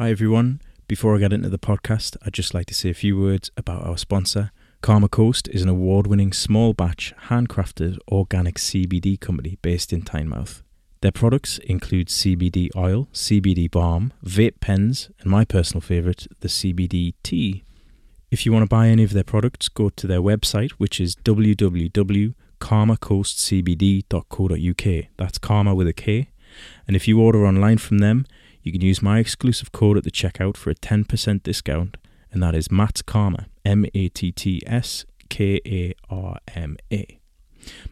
Hi, everyone. Before I get into the podcast, I'd just like to say a few words about our sponsor. Karma Coast is an award winning small batch, handcrafted organic CBD company based in Tynemouth. Their products include CBD oil, CBD balm, vape pens, and my personal favourite, the CBD tea. If you want to buy any of their products, go to their website, which is www.karmacoastcbd.co.uk. That's karma with a K. And if you order online from them, you can use my exclusive code at the checkout for a 10% discount, and that is Matt's Karma, M A T T S K A R M A.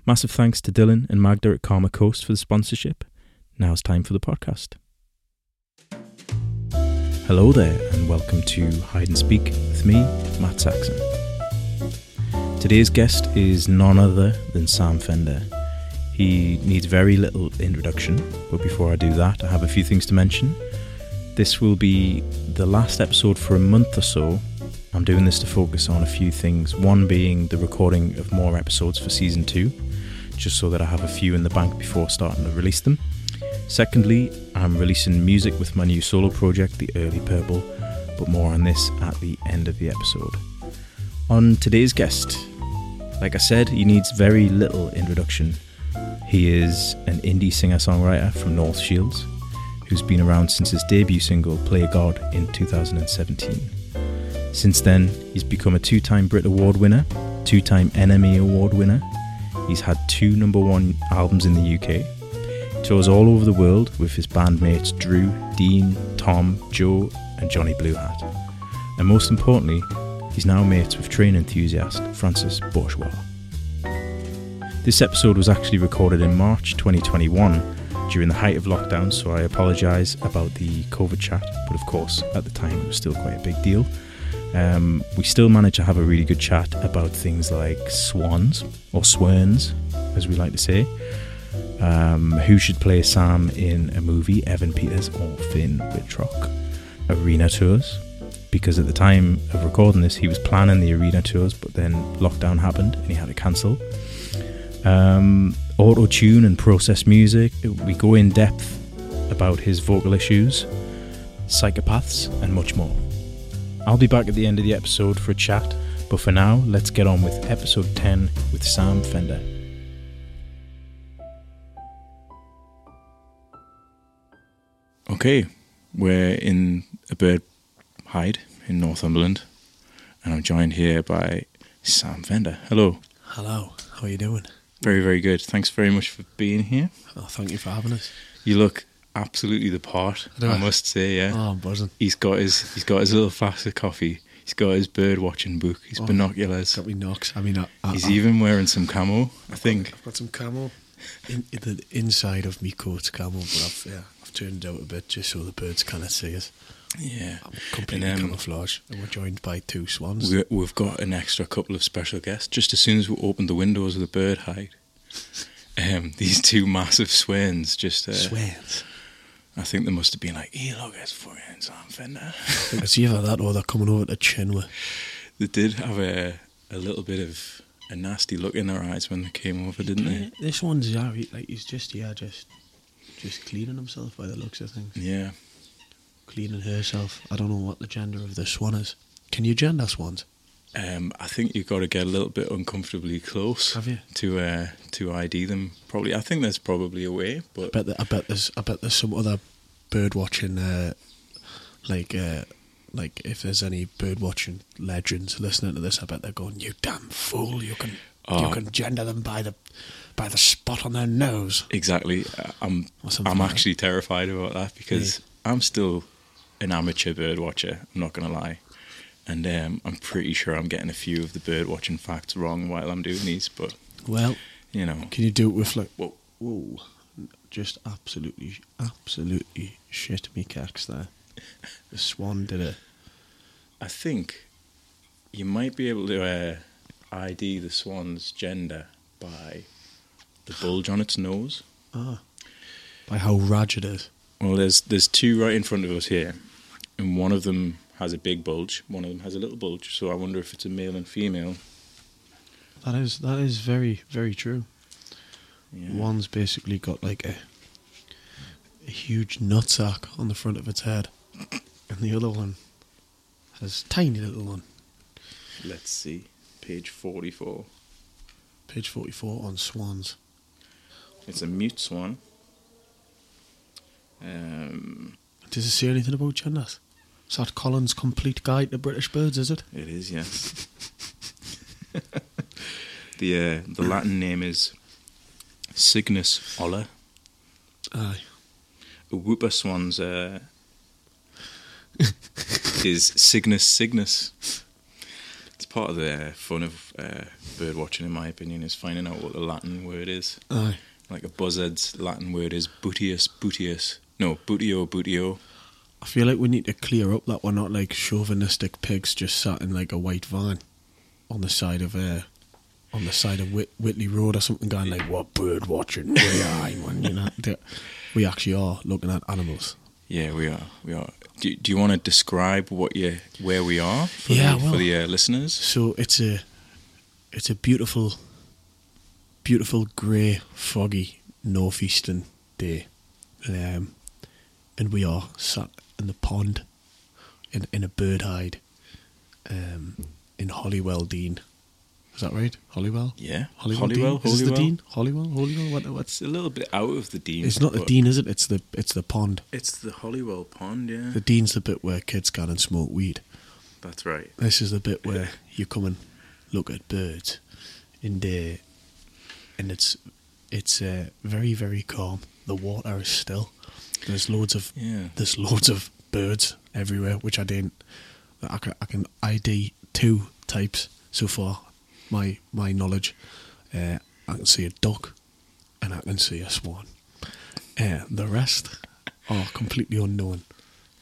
Massive thanks to Dylan and Magda at Karma Coast for the sponsorship. Now it's time for the podcast. Hello there, and welcome to Hide and Speak with me, Matt Saxon. Today's guest is none other than Sam Fender. He needs very little introduction, but before I do that, I have a few things to mention. This will be the last episode for a month or so. I'm doing this to focus on a few things. One being the recording of more episodes for season two, just so that I have a few in the bank before starting to release them. Secondly, I'm releasing music with my new solo project, The Early Purple, but more on this at the end of the episode. On today's guest, like I said, he needs very little introduction. He is an indie singer songwriter from North Shields who's been around since his debut single Play God in 2017. Since then, he's become a two time Brit Award winner, two time NME Award winner. He's had two number one albums in the UK, tours all over the world with his bandmates Drew, Dean, Tom, Joe, and Johnny Blue Hat. And most importantly, he's now mates with train enthusiast Francis Bourgeois. This episode was actually recorded in March 2021 during the height of lockdown, so I apologise about the COVID chat, but of course, at the time it was still quite a big deal. Um, we still managed to have a really good chat about things like swans, or swerns, as we like to say. Um, who should play Sam in a movie, Evan Peters or Finn Wittrock? Arena tours, because at the time of recording this, he was planning the arena tours, but then lockdown happened and he had to cancel. Um, auto tune and process music. We go in depth about his vocal issues, psychopaths, and much more. I'll be back at the end of the episode for a chat, but for now, let's get on with episode 10 with Sam Fender. Okay, we're in a bird hide in Northumberland, and I'm joined here by Sam Fender. Hello. Hello, how are you doing? Very, very good. Thanks very much for being here. Oh, thank you for having us. You look absolutely the part. I I? must say, yeah. Oh, I'm buzzing. He's got his he's got his little flask of coffee. He's got his bird watching book. His Oh, binoculars. Got me knocks. I mean, I, I, He's even wearing some camo. I think. I've got some camo. In, in the inside of me coat's camo, but I've yeah, I've turned it out a bit just so the birds cannot see us. Yeah. I'm completely And, um, camouflage, and we're joined by two swans. We, we've got an extra couple of special guests. Just as soon as we opened the windows of the bird hide, um, these two massive swans just. Uh, Swans. I think they must have been like, "Hey, look, it's fucking Sam Fender." It's either that or they're coming over to Chinwa. They did have a a little bit of a nasty look in their eyes when they came over, didn't they? This one's yeah, like he's just yeah, just just cleaning himself by the looks of things. Yeah. Cleaning herself. I don't know what the gender of the swan is. Can you gender swans? Um, I think you've got to get a little bit uncomfortably close Have you? to uh, to ID them. Probably, I think there's probably a way, I but bet, that, I bet there's I bet there's some other bird watching uh, like uh, like if there's any bird watching legends listening to this, I bet they're going, "You damn fool! You can Oh. you can gender them by the by the spot on their nose." exactly. uh, I'm I'm like that. actually terrified about that because I'm still an amateur bird watcher. I'm not gonna lie, and um, I'm pretty sure I'm getting a few of the bird watching facts wrong while I'm doing these. But Well, you know, can you do it with like Whoa. whoa, just absolutely absolutely shit me cacks there. The swan did it. I think you might be able to uh, ID the swan's gender by the bulge on its nose. Ah, by how raj it is. Well, there's there's two right in front of us here, and one of them has a big bulge. One of them has a little bulge. So I wonder if it's a male and female. That is that is very very true. Yeah. One's basically got like a a huge nutsack on the front of its head, and the other one has tiny little one. Let's see. Page 44. Page 44 on swans. It's a mute swan. Um, Does it say anything about genders? Is that Collins' complete guide to British birds, is it? it is, yes. the uh, the Latin name is Cygnus olor. Aye. A whooper swan's uh, is Cygnus cygnus. It's part of the fun of uh, bird watching, in my opinion, is finding out what the Latin word is. Aye. Like a buzzard's Latin word is butius butius. No, Buteo buteo. I feel like we need to clear up that we're not like chauvinistic pigs just sat in like a white van on the side of uh, on the side of Whit- Whitley Road or something, going like, "What bird watching? We are, man." You know, we actually are looking at animals. Yeah, we are. We are. Do, do you want to describe what you where we are for Yeah, the, well- for the uh, listeners? So it's a it's a beautiful, beautiful grey, foggy northeastern day, um, and we are sat in the pond in in a bird hide um, in Holywell Dene. Is that right? Holywell. Yeah, Hollywell, Holywell. Dene? Is this the Dene? Holywell. Holywell. What, what's It's a little bit out of the Dene. It's not the Dene, is it? It's the it's the pond. It's the Holywell Pond. Yeah, The Dene's the bit where kids go and smoke weed. that's right. This is the bit where you come and look at birds, in uh, and it's it's uh, very very calm. The water is still. There's loads of Yeah. there's loads of birds everywhere, which I didn't. I can, I can ID two types so far. My my knowledge, uh, I can see a duck, and I can see a swan. Uh, the rest are completely unknown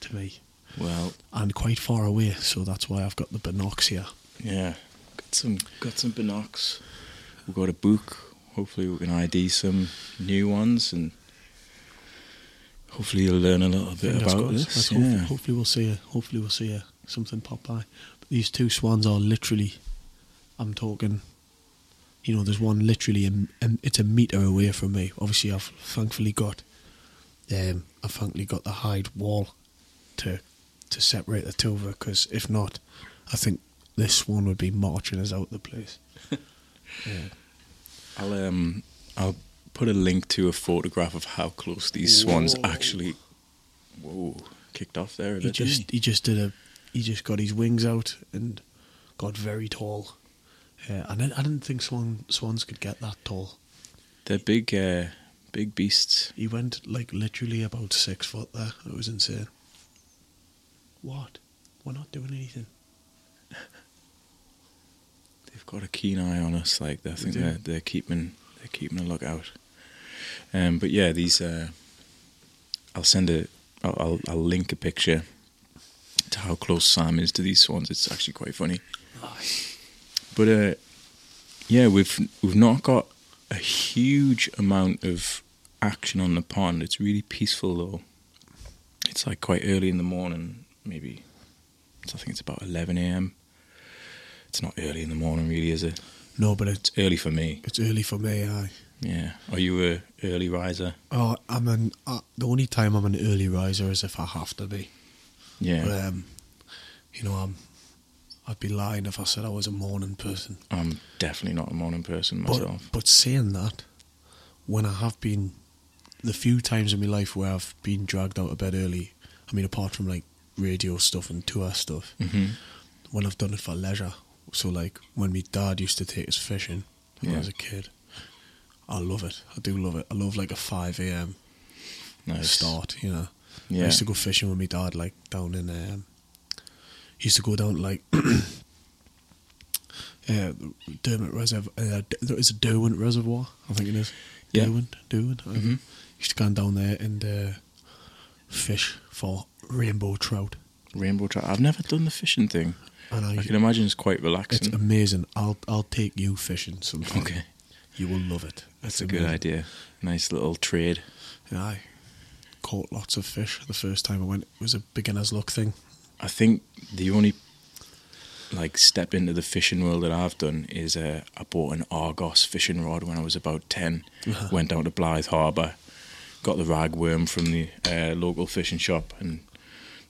to me Well, and quite far away. So that's why I've got the binocs here. yeah. Got some got some binocs. We've got a book. Hopefully, we can ID some new ones, and hopefully, you'll learn a little bit about crossed. this. Yeah. hopefully we'll see a hopefully we'll see a, something pop by. But these two swans are literally. I'm talking. You know, there's one literally. A, a- it's a meter away from me. Obviously, I've thankfully got. Um, I've thankfully got the hide wall, to, to separate the two of. Because if not, I think this one would be marching us out the place. yeah. I'll um I'll put a link to a photograph of how close these swans Whoa. actually. Whoa! Kicked off there He just he just did a he just got his wings out and got very tall. Uh, and I, I didn't think swan swans could get that tall. They're big, uh, big beasts. He went like literally about six foot there. It was insane. What? We're not doing anything. They've got a keen eye on us. Like I think do. they're they're keeping they're keeping a lookout. Um, but yeah, these. Uh, I'll send a. I'll, I'll I'll link a picture to how close Sam is to these swans. It's actually quite funny. But uh, yeah, we've we've not got a huge amount of action on the pond. It's really peaceful though. It's like quite early in the morning, maybe. I think it's about eleven a.m. It's not early in the morning, really, is it? No, but it's It's early for me. it's early for me. I Yeah. Are you a early riser? oh I'm an uh, the only time I'm an early riser is if I have to be. Yeah. But um, you know I'm I'd be lying if I said I was a morning person. I'm definitely not a morning person myself. but saying that, when I have been, the few times in my life where I've been dragged out of bed early, I mean, apart from like radio stuff and tour stuff, hmm when I've done it for leisure, so like when my dad used to take us fishing when I was a kid, I love it. I do love it. I love like a 5 a.m. Nice. start, you know. I used to go fishing with my dad, like down in. Um, he used to go down like. uh, Dermot Reservoir. Uh, there is a Derwent Reservoir, I think it is. Yeah. Derwent, Derwent. I Mhm. Used to go down there and uh, fish for rainbow trout. Rainbow trout. I've never done the fishing thing. And I, I can imagine it's quite relaxing. it's amazing. I'll I'll take you fishing sometime. Okay. You will love it. That's a good amazing. idea. Nice little trade. Yeah, I caught lots of fish the first time I went. It was a beginner's luck thing. I think the only like step into the fishing world that I've done is uh, I bought an Argos fishing rod when I was about 10 Uh-huh. Went down to Blyth Harbour, got the ragworm from the uh, local fishing shop, and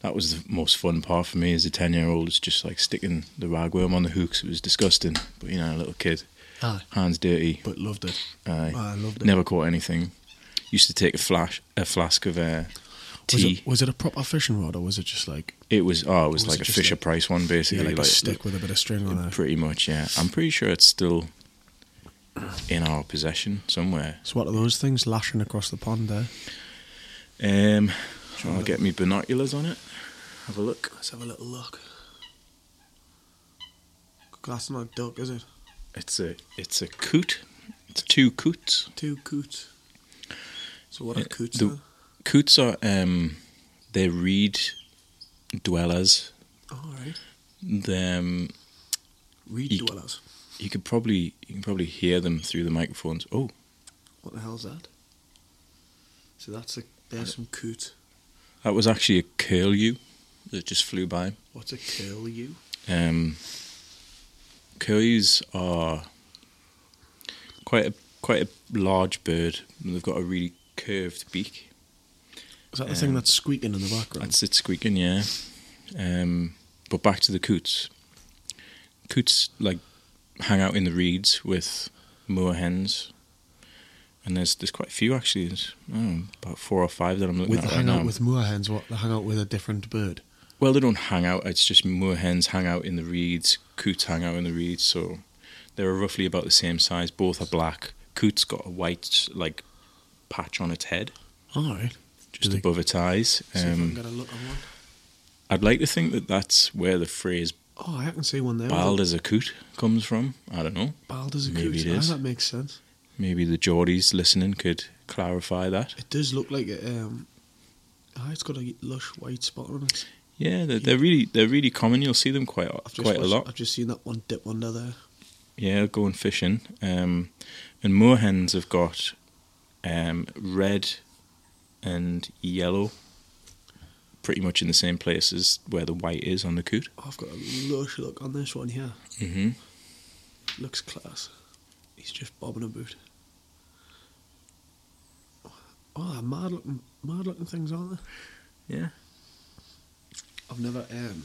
that was the most fun part for me as a ten year old. It's just like sticking the ragworm on the hooks. It was disgusting, but you know, a little kid, Aye. hands dirty. But loved it. Aye. I loved it. Never caught anything. Used to take a flash, a flask of uh, Was tea. it, was it a proper fishing rod or was it just like It was oh, it was Was like it a just Fisher like- Price one, yeah, basically. like, a stick with a bit of string on it? Pretty much, yeah. I'm pretty sure it's still in our possession somewhere. So what are those things lashing across the pond there? Um, Sure. I'll get me binoculars on it. Have a look. Let's have a little look. That's not a duck, is it? It's a it's a coot. It's two coots. Two coots. So what are Uh, coots? the- then? Coots are um, they're reed dwellers. All right. Them Reed Eek. dwellers. you could probably you can probably hear them through the microphones. Oh, What the hell's that? So that's a there's some coot. that was actually a curlew that just flew by. What's a curlew? Um, curlews are quite a quite a large bird. They've got a really curved beak. Is that the thing Um, that's squeaking in the background? That's it squeaking, yeah. Um, but back to the coots. Coots like hang out in the reeds with moor hens, and there's there's quite a few actually. There's oh, about four or five that I'm looking with at the right hang now. out with moorhens, what they hang out with a different bird. Well, they don't hang out. It's just moorhens hang out in the reeds. Coots hang out in the reeds. So they're roughly about the same size. Both are black. Coot's got a white like patch on its head, All right. just above its eyes. I Um, get a look on one. I'd like to think that that's where the phrase Oh, I can see one there. "bald as a coot" comes from. I don't know. Bald as a Maybe coot. it is. that makes sense. Maybe the Geordies listening could clarify that. It does look like it. Um, ah, it's got a lush white spot on it. Yeah, they're, they're really they're really common. You'll see them quite quite a lot. I've just seen that one dip under there. Yeah, going fishing. Um, and moorhens have got um, red and yellow, pretty much in the same places where the white is on the coot. Oh, I've got a lush look on this one here. hmm Looks class. He's just bobbing about. Oh, they're mad looking, mad looking things, aren't they? Yeah. I've never. Um,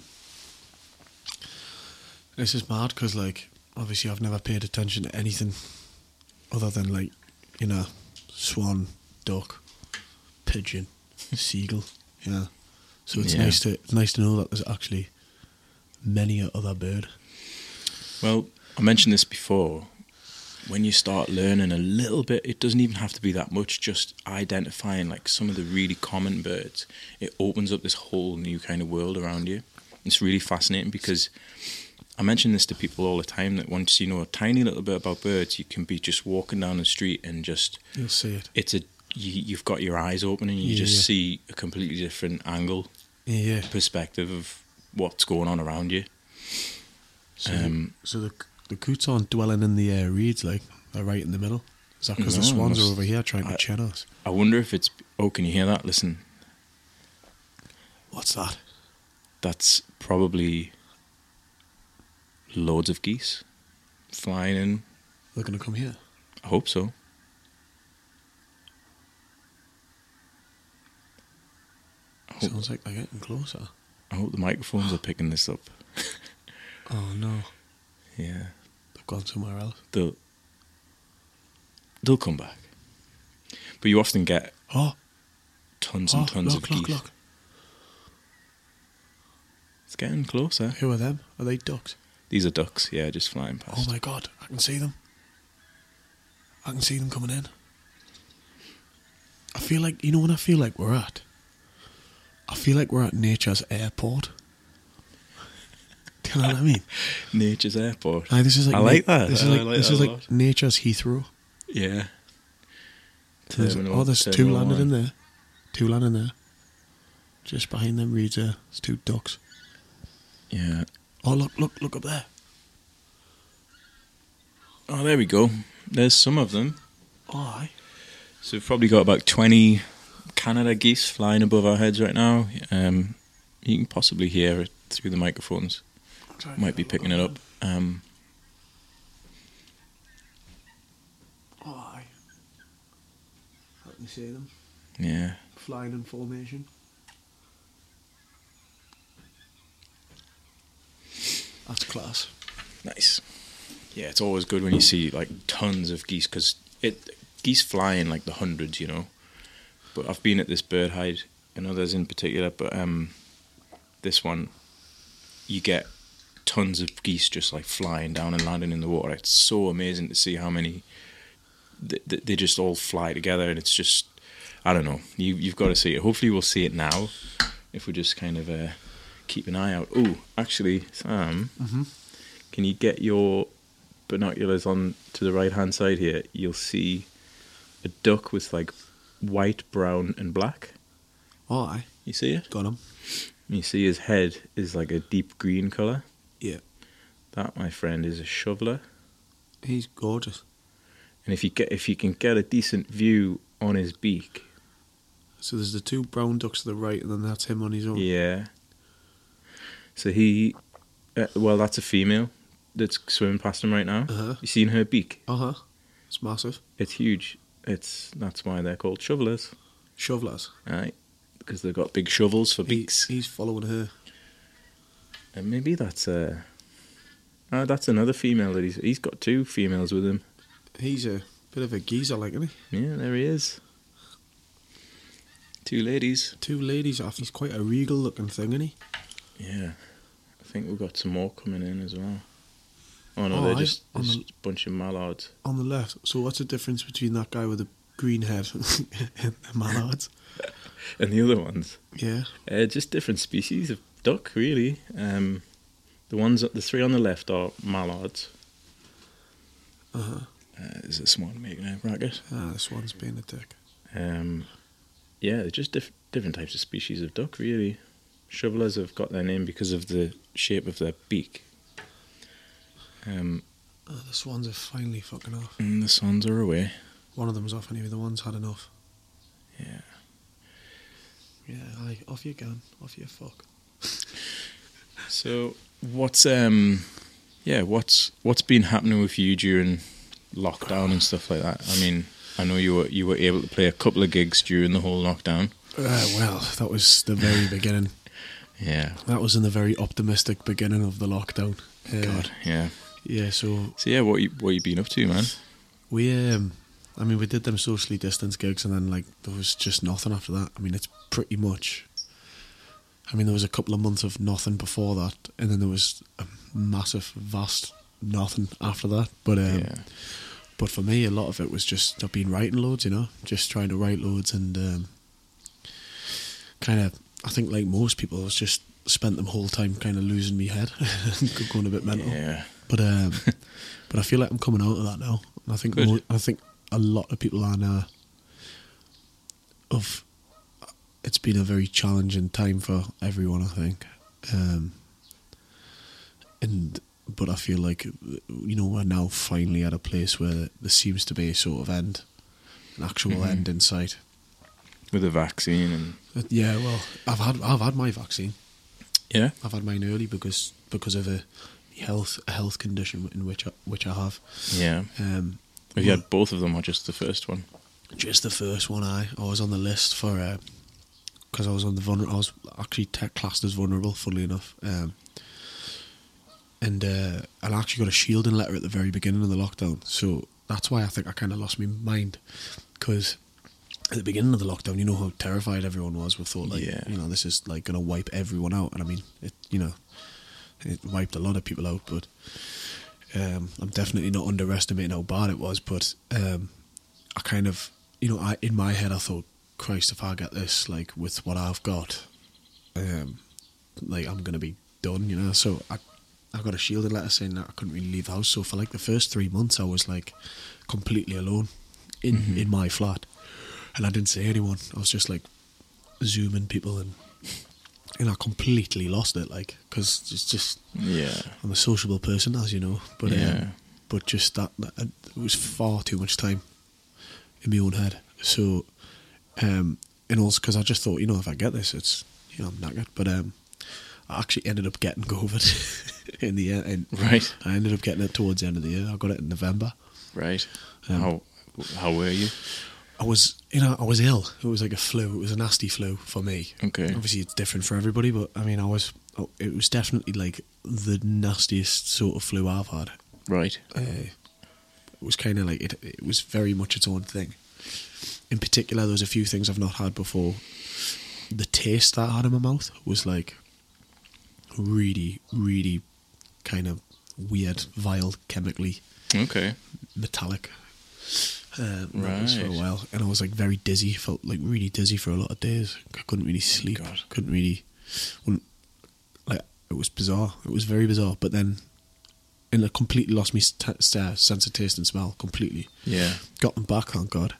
this is mad because, like, obviously, I've never paid attention to anything other than, like, you know, swan, duck, pigeon, seagull. Yeah. So it's Yeah. nice to it's nice to know that there's actually many a other bird. Well, I mentioned this before. When you start learning a little bit, it doesn't even have to be that much. Just identifying like some of the really common birds, it opens up this whole new kind of world around you. It's really fascinating because I mention this to people all the time that once you know a tiny little bit about birds, you can be just walking down the street and just You'll see it. it's a you, you've got your eyes open and you Yeah, just yeah. see a completely different angle Yeah. perspective of what's going on around you. So, Um, so the the coots aren't dwelling in the uh, reeds, like they're right in the middle. Is that because the No, swans are over here trying to I- chin us? I wonder if it's oh, can you hear that? Listen, What's that? that's probably loads of geese flying in. They're gonna come here. I hope so. I hope, Sounds like they're getting closer. I hope the microphones are picking this up. Oh no, Yeah, gone somewhere else. they'll they'll come back. But you often get Oh, tons oh and tons look, of look, geese. look. It's getting closer. Who are them? Are they ducks? These are ducks. Yeah, just flying past. Oh my god, I can see them. I can see them coming in. I feel like you know what I feel like we're at. I feel like we're at nature's airport. Do you know what I mean? Nature's airport. Aye, this is like I like that. This is I like, like this is like nature's Heathrow. Yeah. There's, oh, there's two landed one. in there. Two landing there. Just behind them reeds there. There's two ducks. Yeah. Oh look, look, look up there. Oh, there we go. There's some of them. Oh, aye. So we've probably got about 20 Canada geese flying above our heads right now. Um, you can possibly hear it through the microphones might be picking it up. Um, oh. I can see them. Yeah. Flying in formation. That's class. Nice. Yeah, it's always good when you see like tons of geese because it geese fly in like the hundreds, you know. But I've been at this bird hide and others in particular, but um, this one, you get tons of geese just like flying down and landing in the water. It's so amazing to see how many they, they just all fly together, and it's just I don't know. You you've got to see it. Hopefully, we'll see it now if we just kind of uh, keep an eye out. Oh, actually, Sam, Mm-hmm. can you get your binoculars on to the right hand side here? You'll see a duck with like white, brown, and black. Oh, aye. You see it? Got him. You see his head is like a deep green color. Yeah. That, my friend, is a shoveler. He's gorgeous. And if you get if you can get a decent view on his beak, So there's the two brown ducks to the right, and then that's him on his own. yeah. So he, uh, well, that's a female that's swimming past him right now. Uh-huh. You seen her beak? Uh huh. It's massive. It's huge. It's that's why they're called shovelers, Shovelers. right? Because they've got big shovels for He- beaks. he's following her. And maybe that's a. Uh, that's another female that he's he's got two females with him. He's a bit of a geezer, like, isn't he? Yeah, there he is. Two ladies. Two ladies off. He's quite a regal looking thing, isn't he? Yeah, I think we've got some more coming in as well. Oh no, Oh, they're I- just, just the- a bunch of mallards. On the left. So what's the difference between that guy with the green head and the mallards? And the other ones, Yeah. uh, just different species of duck, really. Um, the ones, the three on the left are mallards. Uh huh. Uh, there's this one making a racket. Ah, this one's being a dick. Um, yeah, they're just diff- different types of species of duck, really. Shovelers have got their name because of the shape of their beak. Um, Oh, the swans are finally fucking off. and the swans are away. One of them's off anyway. The one's had enough. Yeah. Yeah. Off you can. Off you fuck. So what's um, yeah, what's what's been happening with you during lockdown and stuff like that? I mean, I know you were you were able to play a couple of gigs during the whole lockdown. Uh, well, that was the very beginning. Yeah. That was in the very optimistic beginning of the lockdown. Uh, God. Yeah. Yeah, so So yeah, what you what you been up to, man? we, um, I mean, we did them socially distanced gigs, and then like there was just nothing after that. I mean, it's pretty much. I mean, there was a couple of months of nothing before that, and then there was a massive, vast nothing after that. But um, yeah. But for me, a lot of it was just I've been writing loads, you know, just trying to write loads and um, kind of. I think like most people, I was just spent the whole time kind of losing my head, going a bit mental. Yeah. But um, but I feel like I'm coming out of that now. And I think I think a lot of people are now. Of, it's been a very challenging time for everyone. I think, um, and but I feel like you know we're now finally at a place where there seems to be a sort of end, an actual Mhm. end in sight. With a vaccine and Uh, Yeah, well, I've had I've had my vaccine. yeah. I've had mine early because because of a health a health condition in which I, which I have. Yeah. Um, Have you had both of them or just the first one? Just the first one. I I was on the list for because I was on the vulnerable. I was actually tech classed as vulnerable. Funnily enough, um, and uh, I actually got a shielding letter at the very beginning of the lockdown. So that's why I think I kind of lost my mind because at the beginning of the lockdown, you know how terrified everyone was. We thought like, Yeah. you know, this is like going to wipe everyone out, and I mean, it, you know, it wiped a lot of people out, but. Um, I'm definitely not underestimating how bad it was, but um, I kind of, you know, I in my head I thought, Christ, if I get this, like with what I've got, um, like I'm gonna be done, you know. So I, I got a shielded letter saying that I couldn't really leave the house. So for like the first three months, I was like completely alone in Mhm. in my flat, and I didn't see anyone. I was just like zooming people and. And I completely lost it, like, because it's just Yeah. I'm a sociable person, as you know, but Yeah. um, but just that, that it was far too much time in my own head. So, um, and also because I just thought, you know, if I get this, it's you know I'm knackered. But um, I actually ended up getting COVID in the end. And Right. I ended up getting it towards the end of the year. I got it in November. Right. Um, how how were you? I was, you know, I was ill. It was like a flu. It was a nasty flu for me. Okay. Obviously, it's different for everybody, but I mean, I was. oh, It was definitely like the nastiest sort of flu I've had. Right. Uh, it was kind of like it. It was very much its own thing. In particular, there was a few things I've not had before. The taste that I had in my mouth was like really, really kind of weird, vile, chemically Okay. metallic. Uh, that was for a while, and I was like very dizzy. Felt like really dizzy for a lot of days. I couldn't really sleep. God. Couldn't really. like it was bizarre. It was very bizarre. But then, and it completely lost st- st- sense of taste and smell completely. Yeah. Got them back, thank God.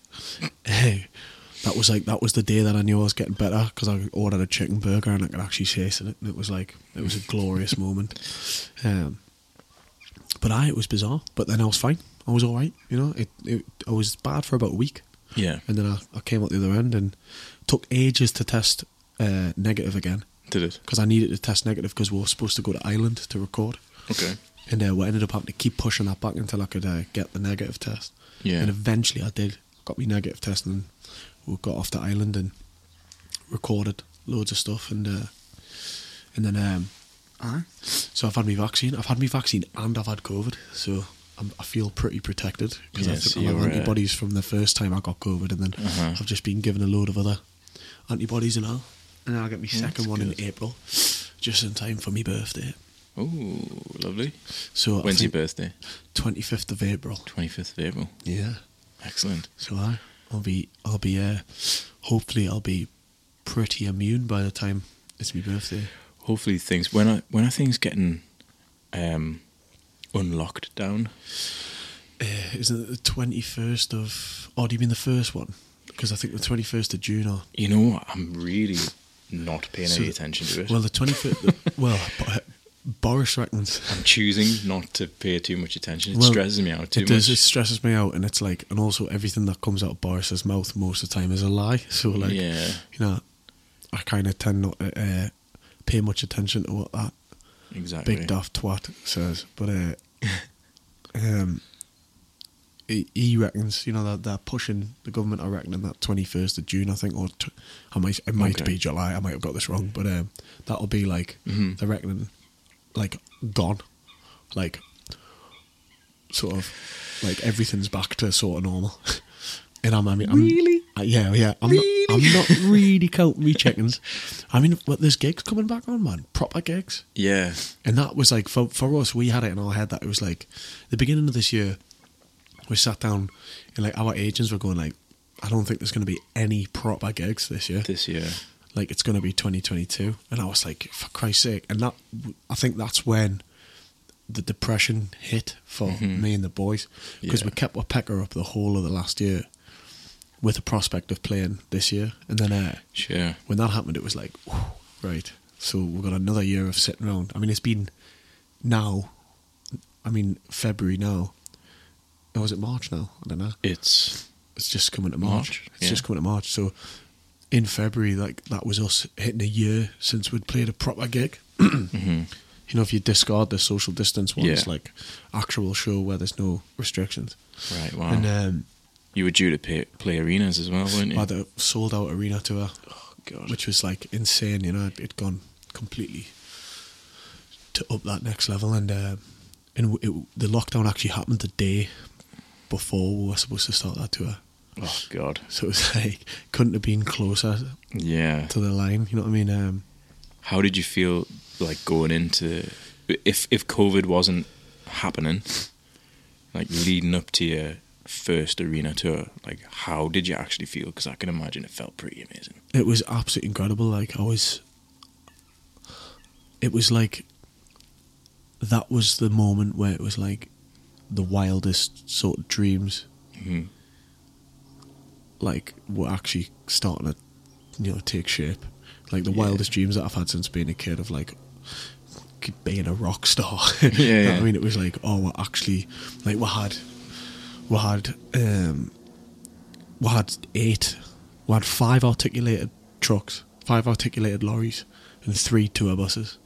Hey, that was like that was the day that I knew I was getting better because I ordered a chicken burger and I could actually taste it. And it was like it was a glorious moment. Um, but I, it was bizarre. But then I was fine. I was all right. You know, it, it I was bad for about a week, Yeah. and then I, I came out the other end and took ages to test uh, negative again Did it? because I needed to test negative because we were supposed to go to Ireland to record. Okay. And uh, we ended up having to keep pushing that back until I could uh, get the negative test. Yeah. And eventually I did. Got me negative test and we got off the island and recorded loads of stuff and uh, and then um, aye. so I've had my vaccine. I've had my vaccine and I've had COVID. So I'm, I feel pretty protected because I think so I have uh, antibodies from the first time I got COVID and then Uh-huh. I've just been given a load of other antibodies and all. And then I'll get my Yeah, second one good. in April, just in time for my birthday. Oh, lovely. So When's your birthday? 25th of April. 25th of April. Yeah. Excellent. So I, I'll be, I'll be, uh, hopefully I'll be pretty immune by the time it's my birthday. Hopefully things when I when are things getting um unlocked down? Uh, isn't it the twenty first of? Oh, do you mean the first one? Because I think the twenty first of June. Or You know what? I'm really not paying So- any attention to it. well, the twenty first. well, Bo- Boris reckons I'm choosing not to pay too much attention. It Well, stresses me out too it does. It stresses me out, and it's like, and also everything that comes out of Boris's mouth most of the time is a lie. So like, yeah. you know, I kind of tend not to uh, pay much attention to what that Exactly. big daft twat says. But uh, um, he, he reckons, you know, that they're pushing the government. are reckoning that twenty first of June, I think, or t- I might, it might Okay. be July. I might have got this wrong, but um, that'll be like Mhm. they're reckoning, like gone, like sort of like everything's back to sort of normal. And I'm, I mean, I'm, Really? uh, yeah, yeah. I'm not, I'm not really counting me chickens. I mean, but there's gigs coming back on, man. Proper gigs. Yeah. And that was like for for us, we had it in our head that it was like the beginning of this year. We sat down and like our agents were going like, I don't think there's going to be any proper gigs this year. This year. Like it's going to be 2022, and I was like, for Christ's sake! And that I think that's when the depression hit for Mhm. me and the boys because Yeah. we kept our pecker up the whole of the last year with the prospect of playing this year, and then uh, Sure. when that happened, it was like, whew, right. So we've got another year of sitting around. I mean, it's been now. I mean, February now. Or was it March now? I don't know. It's It's just coming to March. March, It's yeah. just coming to March. So in February, like that was us hitting a year since we'd played a proper gig. mhm. You know, if you discard the social distance ones, Yeah. like actual show where there's no restrictions. right. Wow. And um, you were due to pay, play arenas as well, weren't you? I had a sold out arena tour. oh God. which was like insane. You know, it had gone completely to up that next level, and uh, and it, the lockdown actually happened the day before we were supposed to start that tour. Oh God. So it's like couldn't have been closer Yeah. to the line. You know what I mean? Um, How did you feel like going into if if COVID wasn't happening, like leading up to your first arena tour? Like, how did you actually feel? Because I can imagine it felt pretty amazing. it was absolutely incredible. Like I was, it was like that was the moment where it was like the wildest sort of dreams hmm like were actually starting to you know take shape. Like the Yeah. wildest dreams that I've had since being a kid of like being a rock star. Yeah, You know yeah. I mean, it was like oh, we're actually like we had we had um we had eight we had five articulated trucks, five articulated lorries, and three tour buses.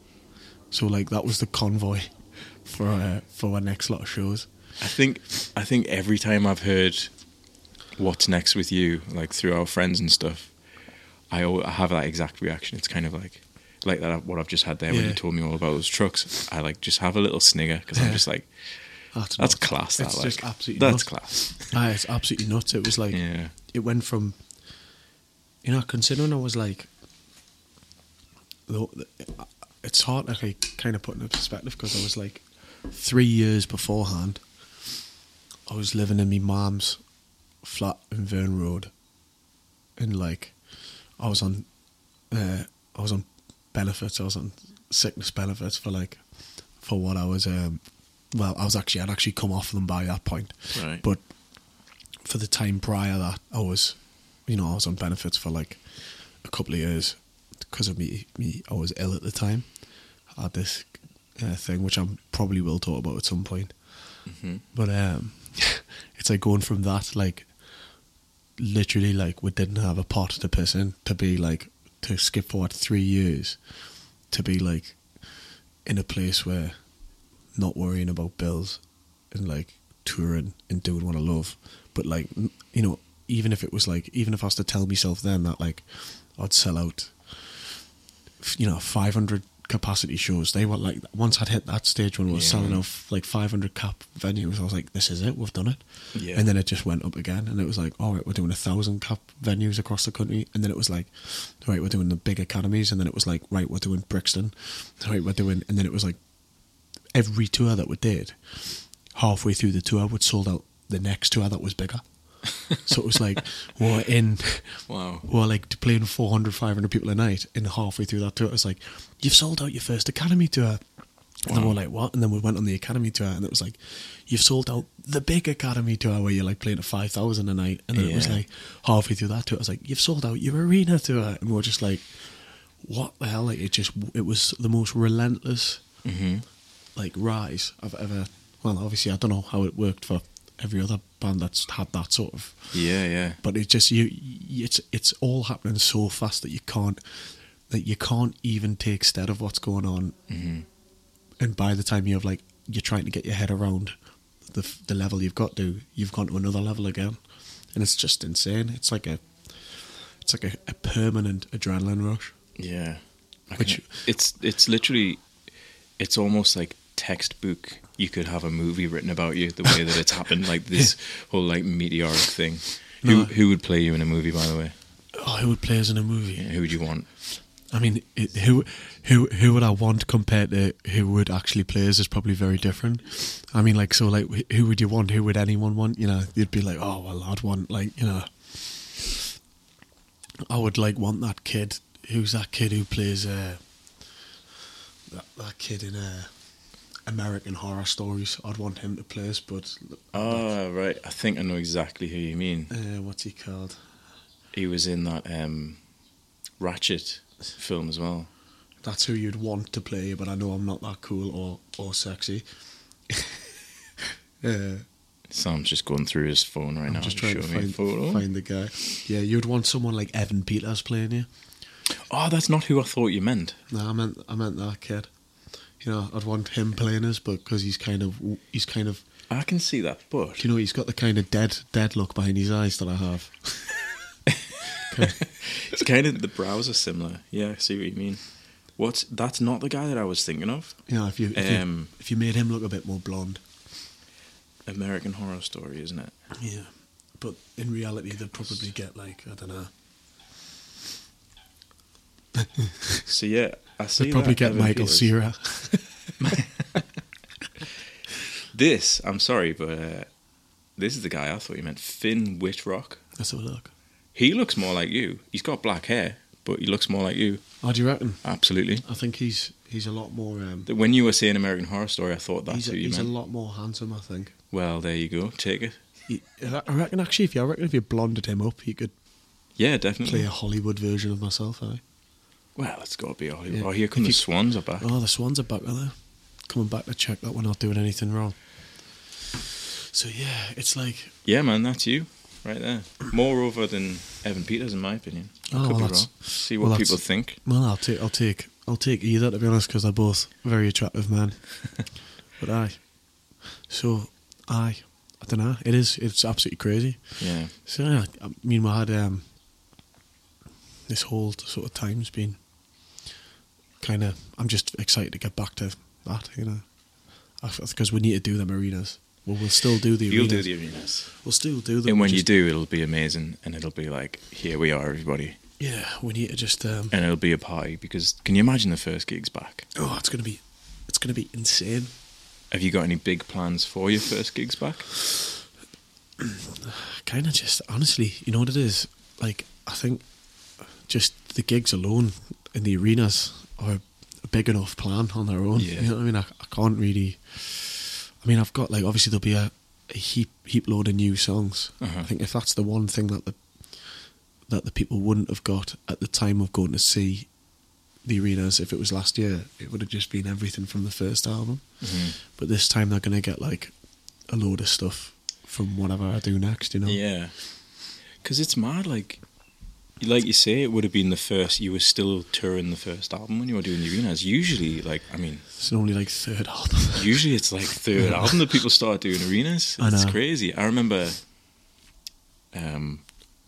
So like that was the convoy for uh, for our next lot of shows. I think I think every time I've heard what's next with you, like through our friends and stuff, I, al- I have that exact reaction. It's kind of like like that what I've just had there when you told me all about those trucks. I like just have a little snigger because I'm just like That's, that's class. That It's like just absolutely that's nuts. class. Ah, it's absolutely nuts. It was like Yeah. it went from, you know, considering I was like, it's hard to like, kind of put into perspective because I was like, three years beforehand, I was living in my mum's flat in Verne Road, and like, I was on, uh, I was on benefits. I was on sickness benefits for like, for what I was. Um, well, I was actually I'd actually come off them by that point, Right. but for the time prior that I was, you know, I was on benefits for like a couple of years because of me. Me, I was ill at the time. I had this uh, thing which I probably will talk about at some point. Mhm. But um, it's like going from that, like literally, like we didn't have a pot to piss in, to be like to skip forward three years, to be like in a place where not worrying about bills and like touring and doing what I love, but like you know, even if it was like, even if I was to tell myself then that like I'd sell out, you know, five hundred capacity shows. They were like once I'd hit that stage when we were Yeah. selling off like five hundred cap venues, I was like, this is it, we've done it. Yeah. And then it just went up again, and it was like, all right, we're doing a thousand cap venues across the country, and then it was like, right, we're doing the big academies, and then it was like, right, we're doing Brixton, right, we're doing, and then it was like, every tour that we did, halfway through the tour, we'd sold out the next tour that was bigger. So it was like we're in, Wow. we're like playing 400, 500 people a night, and halfway through that tour, it was like, you've sold out your first academy tour. And then we're like, what? And then we went on the academy tour, and it was like, you've sold out the big academy tour where you're like playing at 5,000 a night. And then it was like, halfway through that tour, it was like, you've sold out your arena tour. And we were just like, what the hell? Like, it just, it was the most relentless, hmm like, rise I've ever, well, obviously, I don't know how it worked for every other band that's had that sort of Yeah, yeah. but it just you it's it's all happening so fast that you can't that you can't even take stead of what's going on. Hmm and by the time you have like you're trying to get your head around the the level you've got to you've gone to another level again. And it's just insane. It's like a it's like a, a permanent adrenaline rush. Yeah. I Which- can- it's it's literally it's almost like textbook you could have a movie written about you the way that it's happened like this whole like meteoric thing who No. who would play you in a movie by the way oh who would play us in a movie yeah, who would you want I mean, it, who who who would I want compared to who would actually play us is probably very different. I mean, like so, like who would you want? Who would anyone want? You know, you'd be like, oh well, I'd want like you know, I would like want that kid. Who's that kid who plays uh, that that kid in uh, American Horror Stories? I'd want him to play us, but oh right i think i know exactly who you mean uh, what's he called? he was in that um Ratched film as well That's who you'd want to play, but I know I'm not that cool or or sexy. uh, sam's just going through his phone right I'm now just to trying to show me a find, photo find the guy. Yeah, you'd want someone like Evan Peters playing you. oh that's not who i thought you meant No, I meant I meant that kid. You know, I'd want him playing us, but because he's kind of he's kind of i can see that but you know he's got the kind of dead dead look behind his eyes that I have. it's kind of the brows are similar yeah i see what you mean what's that's not the guy that i was thinking of You know, if you if, Um, you if you made him look a bit more blonde. American Horror Story, isn't it? Yeah, but in reality, they'd probably get like I don't know. So yeah, I see. They'd probably get Michael Cera. This, I'm sorry, but uh, this is the guy I thought you meant. Finn Wittrock. Let's have a look. He looks more like you. He's got black hair, but he looks more like you. Oh, do you reckon? Absolutely. I think he's he's a lot more. Um, When you were saying American Horror Story, I thought that's he's a, who you he's a lot more handsome. I think. well, there you go. Take it. He, I reckon actually, if you I reckon if you blonded him up, he could Yeah, definitely. play a Hollywood version of myself. Eh? Well, it's got to be Hollywood. Yeah. Oh, here come If the you- Swans are back. Oh, the Swans are back, are they? Coming back to check that we're not doing anything wrong. So yeah, it's like Yeah, man, that's you right there. More over than Evan Peters, in my opinion. I Oh, could well, be wrong. See what that's- people think. well, I'll take I'll take I'll take either to be honest because they're both very attractive men. but I, so I, I don't know. It is. It's absolutely crazy. Yeah. So yeah, I mean, we had um, this whole sort of time's been kind of. I'm just excited to get back to that. You know, because we need to do them arenas. Well, we'll still do the You'll arenas. do the arenas. We'll still do them. And when you do, it'll be amazing, and it'll be like, here we are, everybody, yeah, we need to just. Um, and it'll be a party. Because can you imagine the first gigs back? oh, it's gonna be, it's gonna be insane. Have you got any big plans for your first gigs back? Kind of just honestly, you know what it is. Like I think, just the gigs alone in the arenas are a big enough plan on their own. Yeah. You know what I mean? I, I can't really. I mean, I've got like obviously there'll be a, a heap heap load of new songs. Uh-huh. I think if that's the one thing that the that the people wouldn't have got at the time of going to see the arenas if it was last year, it would have just been everything from the first album. Mhm. But this time they're gonna get like a load of stuff from whatever I do next. You know? Yeah, because it's mad. Like, like you say, it would have been the first. You were still touring the first album when you were doing the arenas. Usually, like, I mean, It's only like third album. usually it's like third album that people start doing arenas. It's crazy. I remember, um,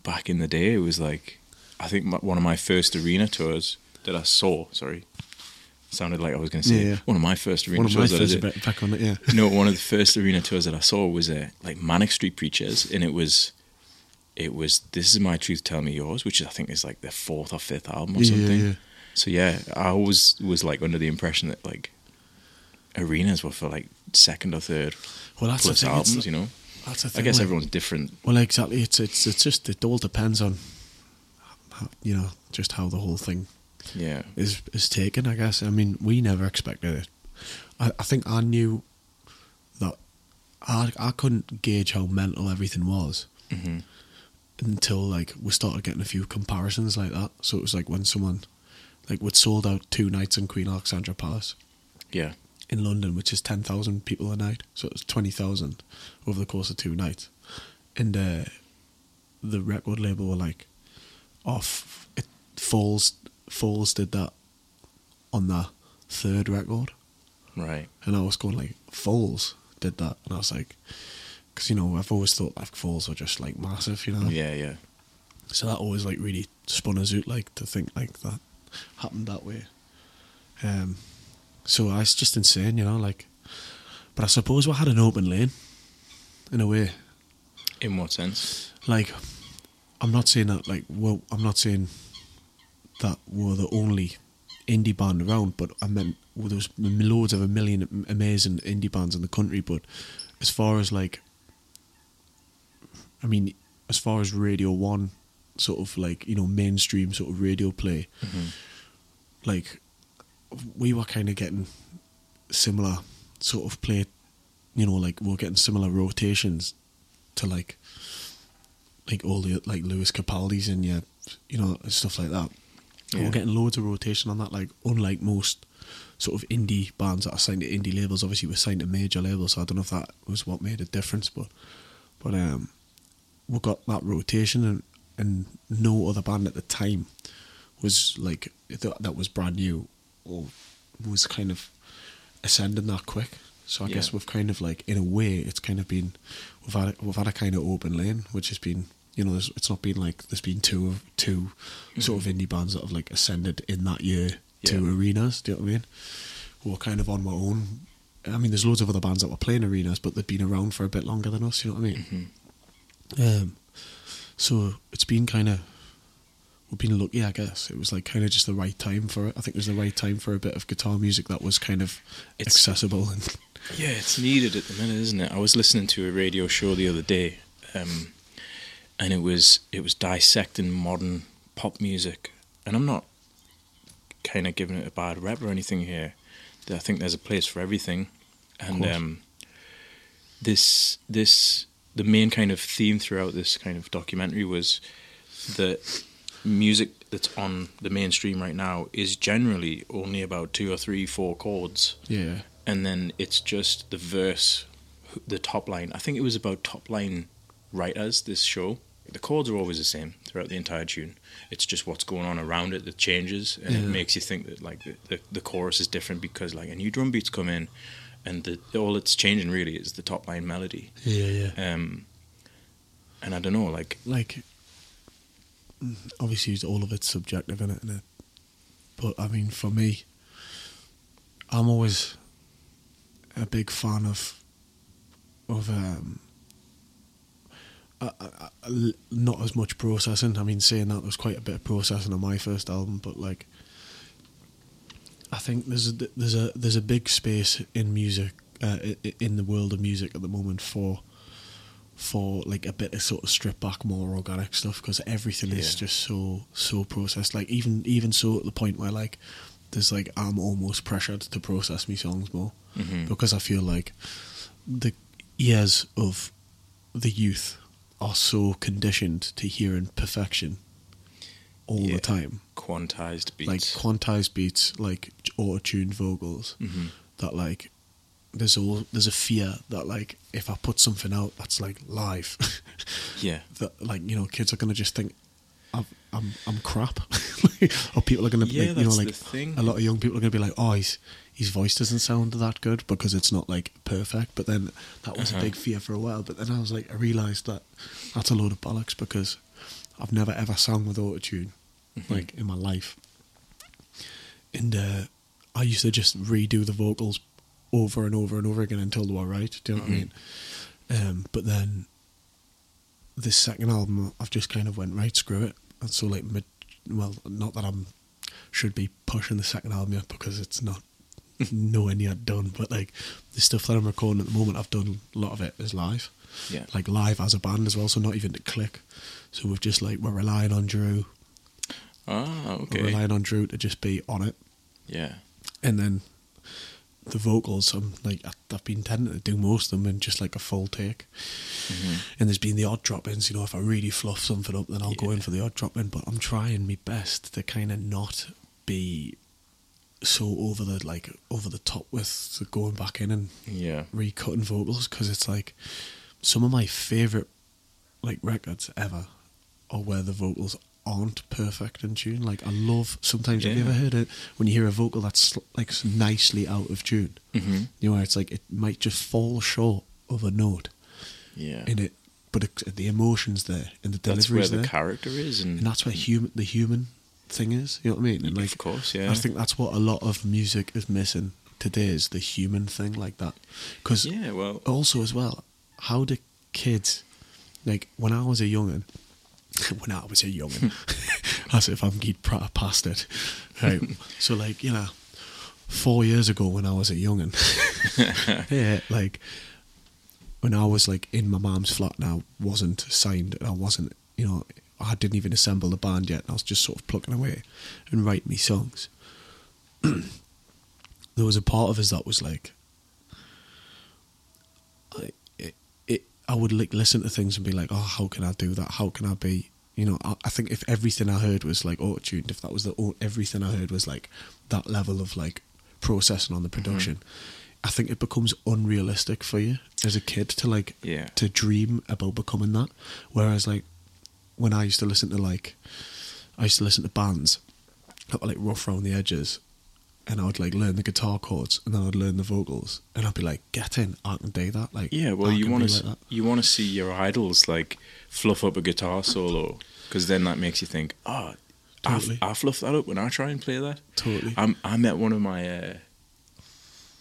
back in the day, it was like, I think my, one of my first arena tours that I saw. Sorry, sounded like I was going to say Yeah, yeah. one of my first arena One of my tours. first back, back on it, yeah. no, one of the first arena tours that I saw was uh, like Manic Street Preachers, and it was, it was "This Is My Truth, Tell Me Yours," which I think is like the fourth or fifth album or Yeah, something. yeah. So yeah, I always was like under the impression that like arenas were for like second or third Well, that's plus thing. albums, it's, you know. that's the I guess like- everyone's different. Well, exactly. It's it's it's just it all depends on, how, you know, just how the whole thing Yeah, is is taken. I guess. I mean, we never expected it. I I think I knew that I I couldn't gauge how mental everything was hmm until like we started getting a few comparisons like that. So it was like when someone like we'd sold out two nights in Queen Alexandra Palace. yeah, in London, which is 10,000 people a night. So it was 20,000 over the course of two nights. And uh, the record label were like, off. It Foals, Foals did that on the third record. right. And I was going like, Foals did that. And I was like, because, you know, I've always thought like Foals are just like massive, you know? Yeah, yeah, So that always like really spun us out like to think like that happened that way. Um, so I was just insane, you know, like. But I suppose we had an open lane, in a way. In what sense? Like, I'm not saying that like well, I'm not saying that we're the only indie band around, but I meant well, there was loads of a million amazing indie bands in the country. But as far as like, I mean, as far as Radio One, sort of like you know mainstream sort of radio play, Mhm. like we were kind of getting similar sort of play, you know, like we are getting similar rotations to like like all the like Lewis Capaldi's and yeah, you know, stuff like that. Yeah. We're getting loads of rotation on that, like unlike most sort of indie bands that are signed to indie labels. Obviously, we're signed to major labels, so I don't know if that was what made a difference, but but um, we got that rotation, and and no other band at the time was like that, that was brand new or was kind of ascending that quick. So I Yeah. guess we've kind of like in a way it's kind of been we've had a, we've had a kind of open lane, which has been you know there's, it's not been like there's been two of two sort of indie bands that have like ascended in that year to arenas. Do you know what I mean? We're kind of on my own. I mean, there's loads of other bands that were playing arenas, but they've been around for a bit longer than us. You know what I mean? Mhm. Um, so it's been kind of we've been lucky, I guess. It was like kind of just the right time for it. I think it was the right time for a bit of guitar music that was kind of It's- accessible and Yeah, it's needed at the minute, isn't it? I was listening to a radio show the other day, um, and it was it was dissecting modern pop music, and I'm not kind of giving it a bad rep or anything here. I think there's a place for everything, and um, this this the main kind of theme throughout this kind of documentary was that music that's on the mainstream right now is generally only about two or three, four chords yeah, and then it's just the verse, the top line. I think it was about top line writers. This show, the chords are always the same throughout the entire tune. It's just what's going on around it that changes, and it makes you think that like the, the, the chorus is different because like a new drum beats come in, and the, all it's changing really is the top line melody. Yeah, yeah. Um, and I don't know, like like obviously it's- all of it's subjective in it, innit? but I mean for me I'm always a big fan of of um uh, uh, l- not as much processing. I mean, saying that there was quite a bit of processing on my first album, but like, I think there's a there's a there's a big space in music, uh, in the world of music at the moment for for like a bit of sort of strip back more organic stuff because everything is just so so processed. Like even even so at the point where like there's like I'm almost pressured to process me songs more Mhm. because I feel like the ears of the youth are so conditioned to hearing perfection all Yeah. the time quantized beats. like quantized beats like auto-tuned vocals Mhm. that like there's all there's a fear that like if I put something out that's like live yeah, that like you know kids are gonna just think I'm I'm, I'm crap or people are gonna Yeah, like, you know like a lot of young people are gonna be like oh his his voice doesn't sound that good because it's not like perfect but then that was Uh-huh. a big fear for a while but then I was like I realised that that's a load of bollocks because I've never ever sung with autotune Mhm. like in my life and uh, I used to just redo the vocals over and over and over again until they were right. Do you know what I Mhm. mean? Um, but then this second album, I've just kind of went right, screw it. And so like mid, well, not that I'm should be pushing the second album yet because it's not nowhere near done. But like the stuff that I'm recording at the moment, I've done a lot of it is live, yeah, like live as a band as well. So not even to click. So we've just like we're relying on Drew. Ah, okay, relying on Drew to just be on it. yeah, and then the vocals I'm like I've been tending to do most of them in just like a full take. Mhm. and there's been the odd drop-ins you know if I really fluff something up then I'll go in for the odd drop-in but I'm trying my best to kind of not be so over the like over the top with going back in and yeah, recutting vocals because it's like some of my favorite like records ever are where the vocals aren't perfect in tune. Like I love sometimes. Have you Yeah. ever heard it when you hear a vocal that's like nicely out of tune? hmm You know, where it's like it might just fall short of a note yeah. in it, but it, the emotions there and the That's where the there, character is, and, and that's where human the human thing is. You know what I mean? And like of course, yeah. I think that's what a lot of music is missing today is the human thing like that. Because yeah, well, also as well, how do kids like when I was a youngin, when I was a youngin, as if I'm pra- past it, right? so like you know, four years ago when I was a youngin, yeah, like when I was like in my mom's flat and I wasn't signed and I wasn't, you know, I didn't even assemble the band yet. And I was just sort of plucking away and writing me songs. there was a part of us that was like, I, it, it, I would like listen to things and be like, oh, how can I do that? How can I be? You know, I, I think if everything I heard was like auto tuned, if that was the everything I heard was like that level of like processing on the mm-hmm. production, I think it becomes unrealistic for you as a kid to like yeah, to dream about becoming that. Whereas like when I used to listen to like I used to listen to bands that were like rough around the edges and I would like learn the guitar chords and then I'd learn the vocals and I'd be like, get in, I can do that. Like yeah. Well, you want to like you want to see your idols like fluff up a guitar solo because then that makes you think, oh, Totally. I, I fluff that up when I try and play that. Totally. I'm, I met one of my uh,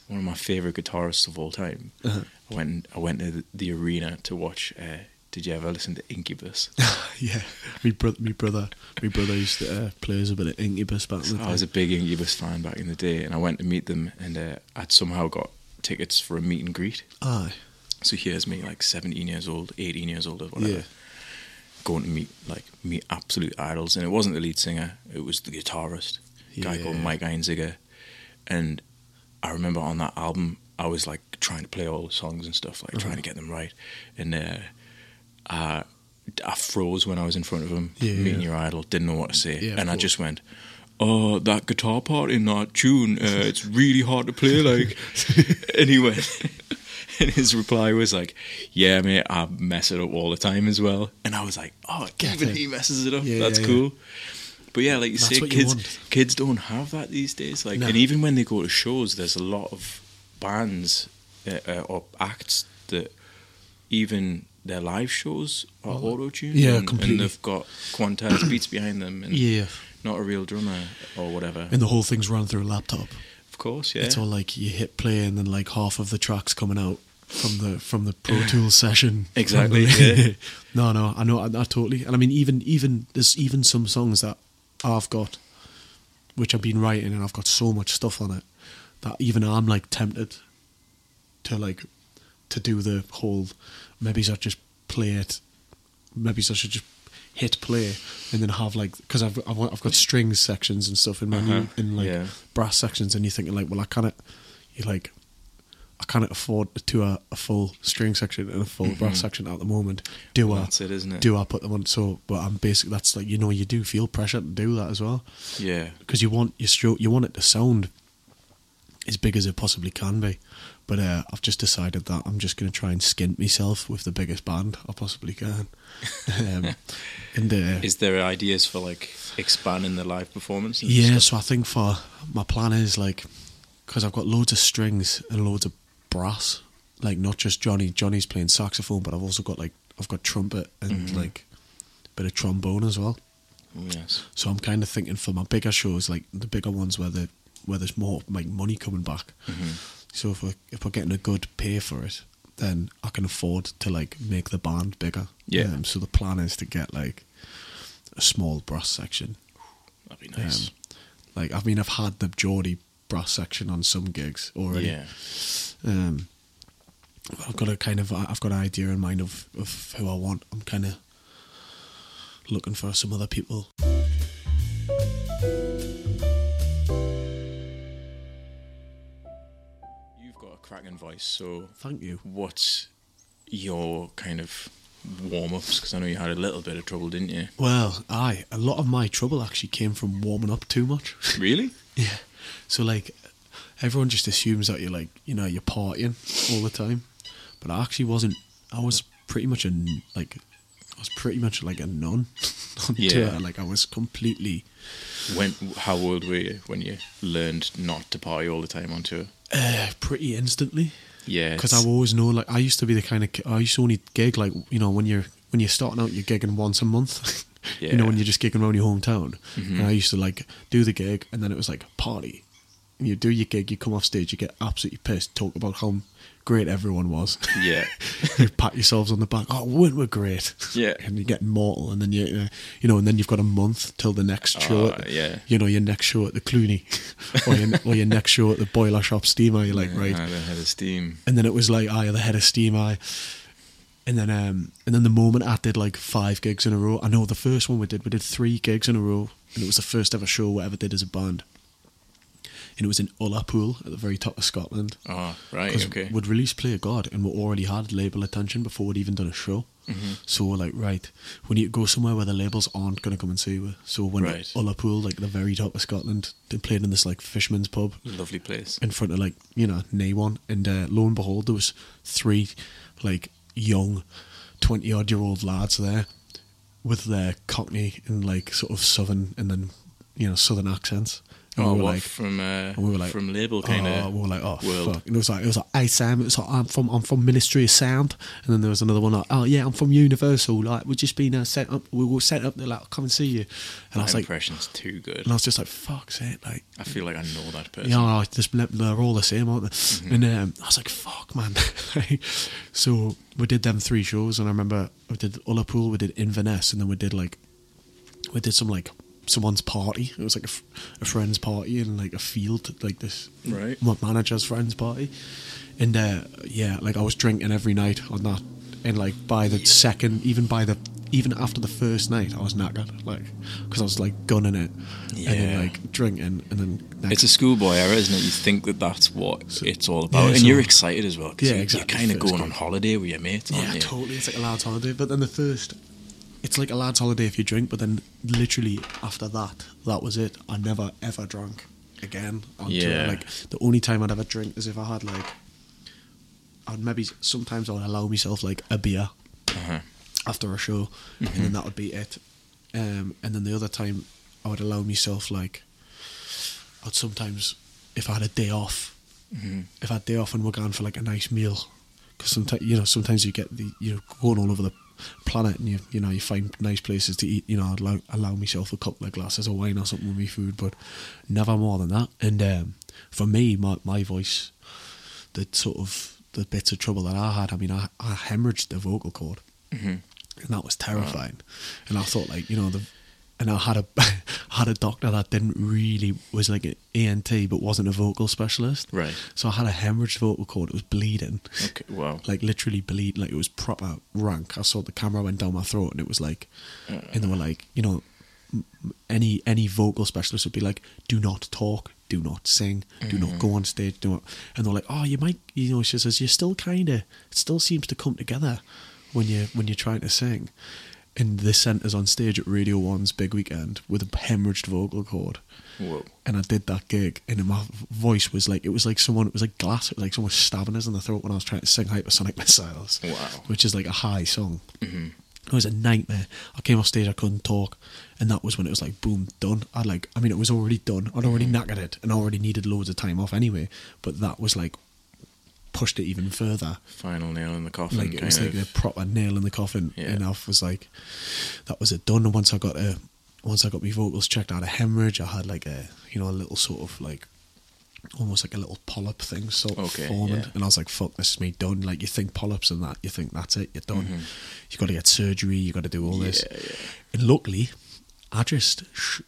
one of my favorite guitarists of all time. Uh-huh. I went I went to the, the arena to watch. Uh, did you ever listen to Incubus? yeah, me brother, me brother, me brother used to uh, play us a bit of Incubus back in the I was a big Incubus fan back in the day, and I went to meet them, and uh, I'd somehow got tickets for a meet and greet. Aye, So here's me, like 17 years old, 18 years old, or whatever, Yeah. going to meet like meet absolute idols, and it wasn't the lead singer; it was the guitarist, a guy called Mike Einziger, and I remember on that album, I was like trying to play all the songs and stuff, like trying to get them right, and uh, I, I froze when I was in front of him, Yeah, meeting yeah. your idol, didn't know what to say, Yeah, and I course. just went. Oh, that guitar part in that tune, uh, it's really hard to play. Like, and he went, and his reply was like, "Yeah, mate, I mess it up all the time as well." And I was like, "Oh, Get even it. he messes it up. That's cool." But yeah, like you That's say, what you kids—kids don't have that these days. Like, No. and even when they go to shows, there's a lot of bands uh, uh, or acts that even their live shows are Oh, auto tuned. yeah, and, completely. And they've got quantized beats behind them, and Yeah, not a real drummer or whatever. and the whole thing's run through a laptop. of course, yeah. It's all like you hit play and then like half of the tracks coming out from the from the Pro Tools session. Exactly, the- yeah. no, no, I know, I, I totally. And I mean, even even there's even some songs that I've got, which I've been writing, and I've got so much stuff on it that even I'm like tempted to like to do the whole. Maybe I should just play it. Maybe I should just hit play and then have like because I've, I've I've got strings sections and stuff in my Uh-huh, in like yeah. brass sections, and you're thinking like, well, I can't. You like, I can't afford to a, a full string section and a full brass section at the moment. Do Mm-hmm. Well, I? that's it, isn't it? Do I put them on? So, but I'm basically that's like you know you do feel pressure to do that as well yeah. because you want your stroke, you want it to sound as big as it possibly can be. But uh, I've just decided that I'm just going to try and skint myself with the biggest band I possibly can. um, and uh, Is there ideas for like expanding the live performance? yeah, stuff? so I think for my plan is like because I've got loads of strings and loads of brass, like not just Johnny. Johnny's playing saxophone, but I've also got like I've got trumpet and Mhm. like a bit of trombone as well. Oh, yes. So I'm kind of thinking for my bigger shows, like the bigger ones where the where there's more like money coming back. Mhm. So if we're if we're getting a good pay for it, then I can afford to like make the band bigger. Yeah. Um, so the plan is to get like a small brass section. That'd be nice. Um, like I mean, I've had the Geordie brass section on some gigs already. yeah. Um, I've got a kind of I've got an idea in mind of, of who I want. I'm kind of looking for some other people. Cracking voice, so Thank you. what's your kind of warm ups? Because I know you had a little bit of trouble, didn't you? Well, I a lot of my trouble actually came from warming up too much. Really? yeah. So like, everyone just assumes that you're like you know you're partying all the time, but I actually wasn't. I was pretty much a like. I was pretty much like a nun Yeah. tour. Like I was completely When? How old were you when you learned not to party all the time on tour? Uh, pretty instantly. Yeah, because I always know like I used to be the kind of I used to only gig like you know when you're when you're starting out you're gigging once a month you know when you're just gigging around your hometown Mhm. and I used to like do the gig and then it was like party and you do your gig you come off stage you get absolutely pissed talk about how great everyone was. Yeah, you pat yourselves on the back. Oh we're, we're great? Yeah. and you get mortal and then you uh, you know and then you've got a month till the next show Oh, at the- yeah. you know your next show at the Cluny or, your, or your next show at the Boiler Shop Steamer you're like right? I had a steam. and then it was like I the head of steam I and then um and then the moment I did like five gigs in a row I know the first one we did we did three gigs in a row and it was the first ever show we ever did as a band and it was in Ullapool at the very top of Scotland Oh, right, okay. we'd released Play God and we already had label attention before we'd even done a show Mhm. so we're like right we need to go somewhere where the labels aren't going to come and see us so when Right. Ullapool like the very top of Scotland they played in this like fisherman's pub Lovely place. in front of like you know Nawan, and uh, lo and behold, there was three like young twenty odd year old lads there with their Cockney and like sort of southern and then you know southern accents. And Oh, we were what like, from uh, we were like, from label kind oh, of. we were like, oh world. fuck. And it was like, it was like, hey Sam, it's like I'm from, I'm from Ministry of Sound, and then there was another one like, oh yeah, I'm from Universal. Like we've just been uh, sent up, we were sent up there, like come and see you. And I That was like, impression's too good. and I was just like, fuck's it, like I feel like I know that person. yeah, no, just let- they're all the same, aren't they? Mm-hmm. And um, I was like, "Fuck, man!" so we did them three shows, and I remember we did Ullapool, we did Inverness, and then we did like we did some like someone's party. It was like a, f- a friend's party in like a field, like this Right. my manager's friend's party. And uh, yeah, like I was drinking every night on that, and like by the second, even by the even after the first night, I was knackered, like because I was like gunning it, and then like drinking, and then It's a schoolboy era, isn't it? You think that that's what it's all about, yeah, and so- you're excited as well because Yeah, you, exactly, you're kind of going on holiday with your mates, Yeah, you? totally. It's like a lad's holiday. But then the first, it's like a lad's holiday if you drink. But then literally after that, that was it. I never ever drank again. Tour. Yeah. Like the only time I'd ever drink is if I had like, I'd maybe sometimes I would allow myself like a beer Uh-huh. after a show, and then that would be it. Um, and then the other time, I would allow myself like, I'd sometimes, if I had a day off, Mm-hmm. if I had a day off and we're going for like a nice meal, because sometimes you know sometimes you get the you know going all over the planet and you you know you find nice places to eat. You know, I'd allow, allow myself a couple of glasses of wine or something with my food, but never more than that. And um, for me, my my voice, the sort of the bits of trouble that I had. I mean, I, I hemorrhaged the vocal cord, Mm-hmm. and that was terrifying. And I thought like you know the. And I had a had a doctor that didn't really was like an ENT but wasn't a vocal specialist. Right. So I had a hemorrhaged vocal cord. It was bleeding, Okay. Wow. like literally bleed. Like it was proper rank. I saw the camera went down my throat, and it was like, Uh. and they were like, you know, any any vocal specialist would be like, do not talk, do not sing, do not go on stage, do not. And they're like, oh, you might, you know, she says, you're still kind of, it still seems to come together when you when you're trying to sing. And this centre's on stage at Radio One's big weekend with a hemorrhaged vocal cord Whoa. and I did that gig, and my voice was like it was like someone it was like glass, it was like someone stabbing us in the throat when I was trying to sing Hypersonic Missiles, Wow. which is like a high song. Mm-hmm. It was a nightmare. I came off stage, I couldn't talk, and that was when it was like boom, done. I like, I mean, it was already done. I'd already knackered it, and I already needed loads of time off anyway. But that was like pushed it even further. Final nail in the coffin. Like it was like of. a proper nail in the coffin. Yeah. And I was like, that was it done. And once I got a, once I got my vocals checked, I had a hemorrhage. I had like a, you know, a little sort of like, almost like a little polyp thing sort of forming. yeah. And I was like, fuck, this is me done. Like you think polyps and that, you think that's it, you're done. Mhm. You got to get surgery. You got to do all this. Yeah, yeah. And luckily, I just,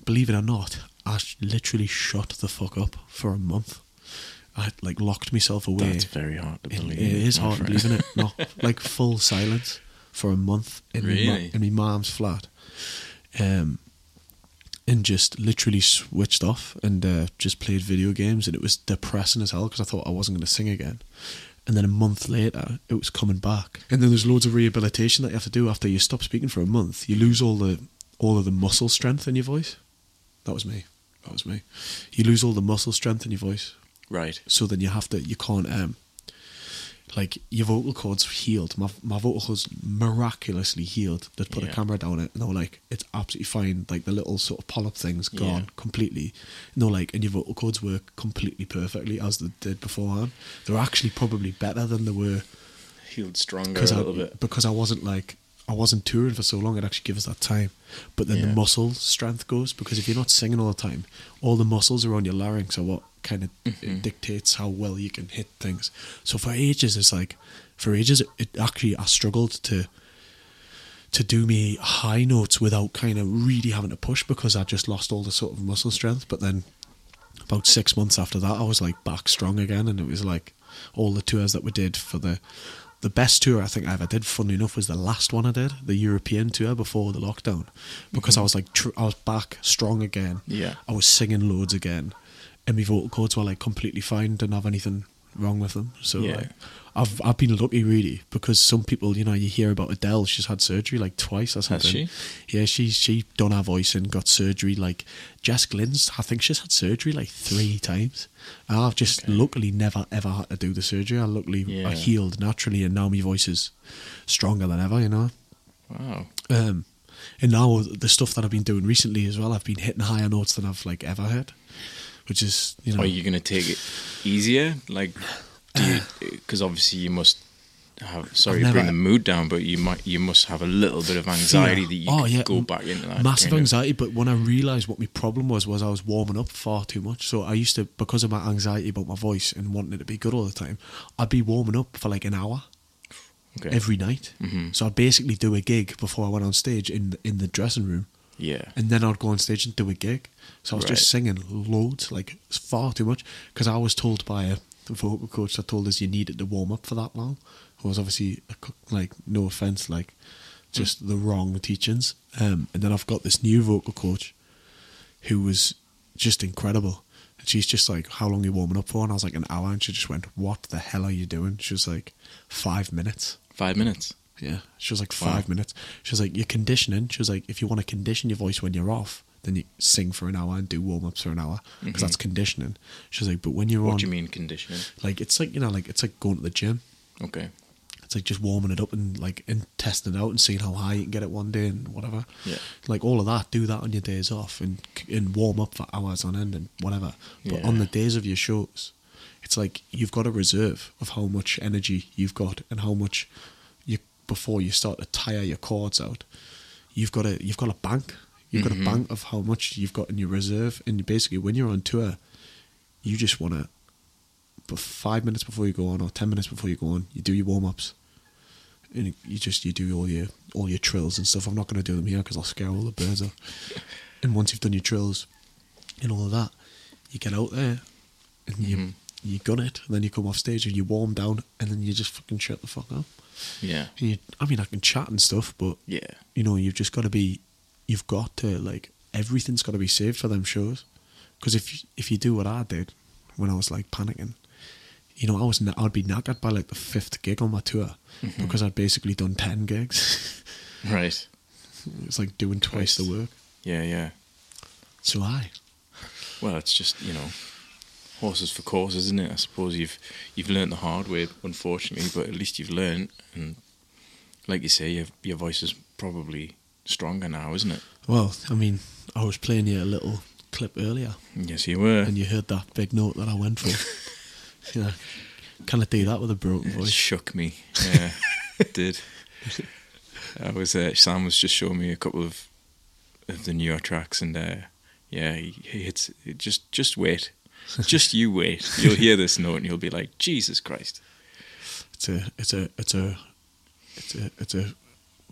believe it or not, I literally shut the fuck up for a month. I like locked myself away. That's very hard to It- believe. it is my hard to believe, isn't it? No, like full silence for a month in my, Really? in my mom's flat, um, and just literally switched off and uh, just played video games, and it was depressing as hell because I thought I wasn't going to sing again. And then a month later, it was coming back, and then there's loads of rehabilitation that you have to do after you stop speaking for a month. You lose all the all of the muscle strength in your voice. That was me. That was me. You lose all the muscle strength in your voice Right. so then you have to you can't um like your vocal cords healed my my vocal cords miraculously healed they put Yeah. a camera down it and they were like it's absolutely fine like the little sort of polyp things gone Yeah. completely no like and your vocal cords work completely perfectly as they did beforehand they're actually probably better than they were Healed stronger a because I, little bit. because I wasn't like I wasn't touring for so long it actually gives us that time but then Yeah. the muscle strength goes because if you're not singing all the time all the muscles around your larynx are what kind of Mhm. dictates how well you can hit things so for ages it's like for ages it, actually I struggled to to do me high notes without kind of really having to push because I just lost all the sort of muscle strength but then about six months after that I was like back strong again and it was like all the tours that we did for the the best tour I think I ever did, funny enough, was the last one I did, the European tour before the lockdown, because I was like, tr- I was back strong again. Yeah. I was singing loads again, and my vocal cords were like completely fine, didn't have anything wrong with them. So Yeah. like, I've I've been lucky really because some people, you know, you hear about Adele, she's had surgery like twice or Has something. she? Yeah, she's she done her voice and got surgery. Like Jess Glynne's, I think she's had surgery like three times. And I've just Okay. luckily never ever had to do the surgery. I luckily Yeah. I healed naturally, and now my voice is stronger than ever. You know. Wow. Um, and now the stuff that I've been doing recently as well, I've been hitting higher notes than I've like ever heard, which is you know. Are you gonna take it easier? Like. Because obviously you must have. Sorry to bring the mood down, but you might. You must have a little bit of anxiety Fear. that you Oh, yeah, go back into that. massive kind of- anxiety but when i realized what my problem was was i was warming up far too much so i used to because of my anxiety about my voice and wanting it to be good all the time i'd be warming up for like an hour Okay. every night Mhm. so i'd basically do a gig before i went on stage in in the dressing room Yeah. and then i'd go on stage and do a gig so i was Right. just singing loads like far too much because i was told by a vocal coach that told us you needed to warm up for that long it was obviously a like no offense like just the wrong teachings um, and then i've got this new vocal coach who was just incredible and she's just like how long are you warming up for and i was like an hour and she just went what the hell are you doing she was like five minutes Five minutes. yeah. She was like Wow. five minutes. She was like, You're conditioning. She was like, If you want to condition your voice when you're off, then you sing for an hour and do warm ups for an hour because Mhm. that's conditioning. She was like, But when you're on What on, do you mean conditioning? like, it's like, you know, like, it's like going to the gym. Okay. It's like just warming it up and like and testing it out and seeing how high you can get it one day and whatever. Yeah. Like all of that, do that on your days off and and warm up for hours on end and whatever. But Yeah. on the days of your shows, it's like you've got a reserve of how much energy you've got and how much you before you start to tire your cords out. You've got a you've got a bank. You've got a bank of how much you've got in your reserve, and you basically when you're on tour, you just want to. But five minutes before you go on, or ten minutes before you go on, you do your warm ups, and you just you do all your all your trills and stuff. I'm not going to do them here because I'll scare all the birds off. and once you've done your trills and all of that, you get out there and you Mhm. you gun it, and then you come off stage and you warm down, and then you just fucking shut the fuck up. Yeah. And you, I mean, I can chat and stuff, but Yeah. you know, you've just got to be, you've got to like everything's got to be saved for them shows. Because if you- if you do what I did when I was like panicking, you know, I was I'd be knackered by like the fifth gig on my tour Mhm. because I'd basically done ten gigs. Right. it's like doing twice the work. Yeah, yeah. So I, Well, it's just you know, horses for courses, isn't it? I suppose you've you've learned the hard way, unfortunately, but at least you've learned, and like you say, your your voice is probably stronger now, isn't it? well, I mean, I was playing you a little clip earlier, Yes, you were. and you heard that big note that I went for. you know, can I do that with a broken It voice? shook me. Yeah, it did. I was uh, Sam was just showing me a couple of of the newer tracks, and uh, yeah, he, he hits. Just just wait, just you wait. You'll hear this note, and you'll be like, Jesus Christ. It's a, it's a, it's a, it's a, it's a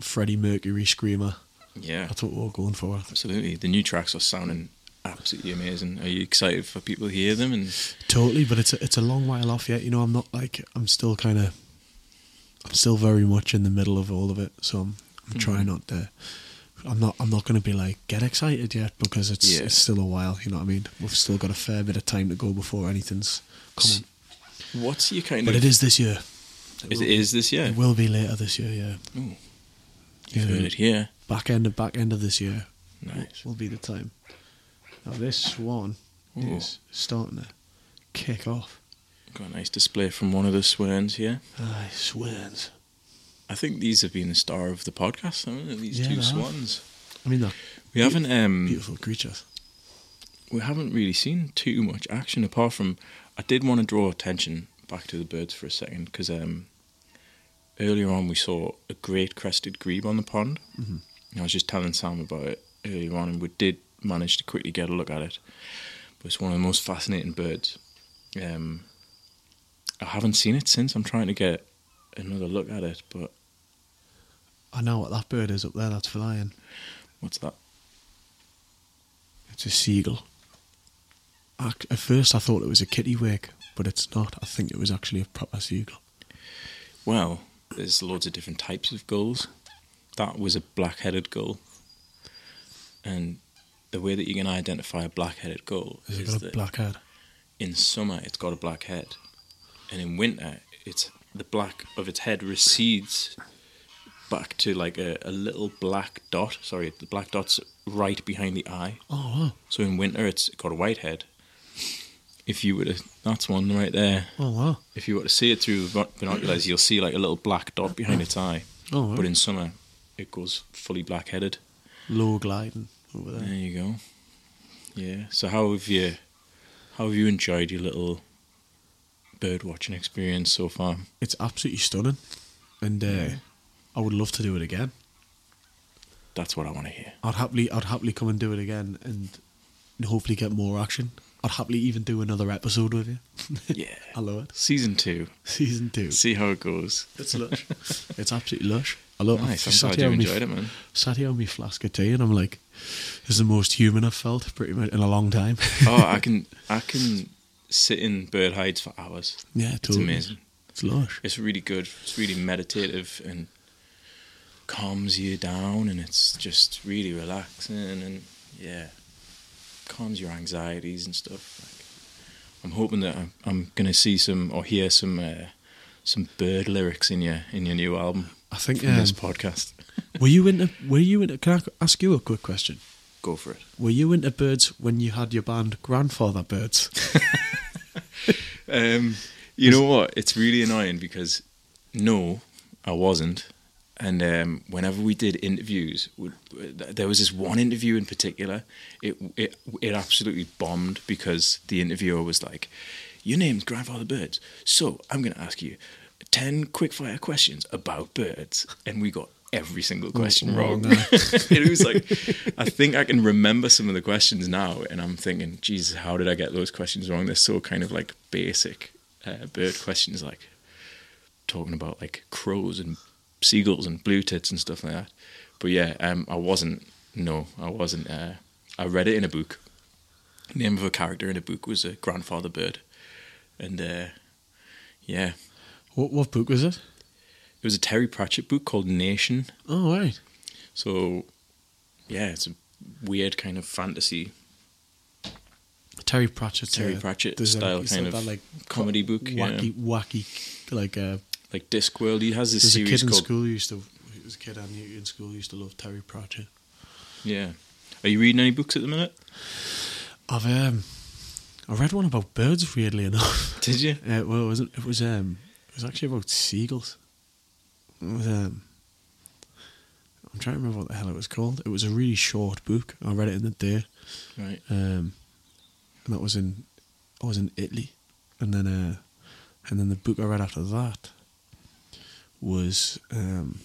Freddie Mercury screamer. Yeah, That's what we're going for. absolutely. The new tracks are sounding absolutely amazing. Are you excited for people to hear them? And Totally, but it's a, it's a long while off yet. You know, I'm not like I'm still kind of, I'm still very much in the middle of all of it. So I'm, I'm trying Mhm. not to. I'm not. I'm not going to be like get excited yet because it's Yeah. it's still a while. You know what I mean? We've still got a fair bit of time to go before anything's coming. what's your kind But of? it is this year. Is, will, it is this year? It will be later this year. Yeah, Ooh, you've Yeah. heard it here. Back end of back end of this year. will- Nice. will be the time. Now this one Ooh. is starting to kick off. Got a nice display from one of the swearns here. Aye, swans. I think these have been the star of the podcast, haven't they? These Yeah, two they have. swans. I mean, they're We haven't um beautiful creatures. we haven't really seen too much action apart from I did want to draw attention back to the birds for a second because um earlier on we saw a great crested grebe on the pond. Mhm. I was just telling Sam about it earlier on, and we did manage to quickly get a look at it. But it's one of the most fascinating birds. Um, I haven't seen it since. I'm trying to get another look at it, but I know what that bird is up there. That's flying. what's that? It's a seagull. Ac- At first, I thought it was a kittiwake, but it's not. I think it was actually a proper seagull. Well, there's loads of different types of gulls. That was a black-headed gull, and the way that you can identify a black-headed gull is. Is got a that black head? in summer it's got a black head, and in winter it's the black of its head recedes back to like a, a little black dot. Sorry, the black dot's right behind the eye. Oh, wow. So in winter it's got a white head. If you were to, that's one right there. Oh, wow. If you were to see it through binoculars, you'll see like a little black dot behind its eye. Oh, wow. But in summer, it goes fully black headed. Low gliding over There there. you go. Yeah. So how have you how have you enjoyed your little bird watching experience so far? It's absolutely stunning. And uh, Yeah. I would love to do it again. That's what I want to hear. I'd happily, I'd happily come and do it again and, and hopefully get more action. I'd happily even do another episode with you. Yeah. I love it. Season two. Season two. See how it goes. It's lush. it's absolutely lush. I love Nice. I'm sat glad here you on me- enjoyed it, man. Sat here on my flask of tea and I'm like, this is the most human I've felt pretty much in a long time. Oh, I can I can sit in bird hides for hours. yeah, It's amazing. It's lush. It's really good. It's really meditative and calms you down, and it's just really relaxing and yeah, calms your anxieties and stuff. Like, I'm hoping that I'm, I'm gonna see some or hear some uh, some bird lyrics in your in your new album I think. from Um, this podcast. were you into? Were you into? Can I ask you a quick question? Go for it. Were you into birds when you had your band Grandfather Birds? Um, you know what? It's really annoying because no, I wasn't. And um, whenever we did interviews, we- there was this one interview in particular. It it it absolutely bombed because the interviewer was like, Your name's Grandfather Birds. So I'm going to ask you 10 quickfire questions about birds. And we got every single question oh, wrong. no. it was like, I think I can remember some of the questions now. And I'm thinking, Jesus, how did I get those questions wrong? They're so kind of like basic uh, bird questions, like talking about like crows and seagulls and blue tits and stuff like that. But yeah, um, I wasn't, no, I wasn't. Uh, I read it in a book. name of a character in a book was a grandfather bird. And uh, yeah, What what book was it? it was a Terry Pratchett book called Nation. Oh right. So yeah, it's a weird kind of fantasy Terry Pratchett. Terry Pratchett there's style kind of that, like comedy book. wacky yeah. wacky like uh, Like Discworld. He has this there's a series kid in called school who used to he was a kid I knew in school used to love Terry Pratchett. Yeah. Are you reading any books at the minute? I've um I read one about birds weirdly enough. Did you? Uh, well, it wasn't. It was um. It was actually about seagulls. It was um. I'm trying to remember what the hell it was called. It was a really short book. I read it in the day, Right. um, and that was in. I was in Italy, and then uh, and then the book I read after that was um,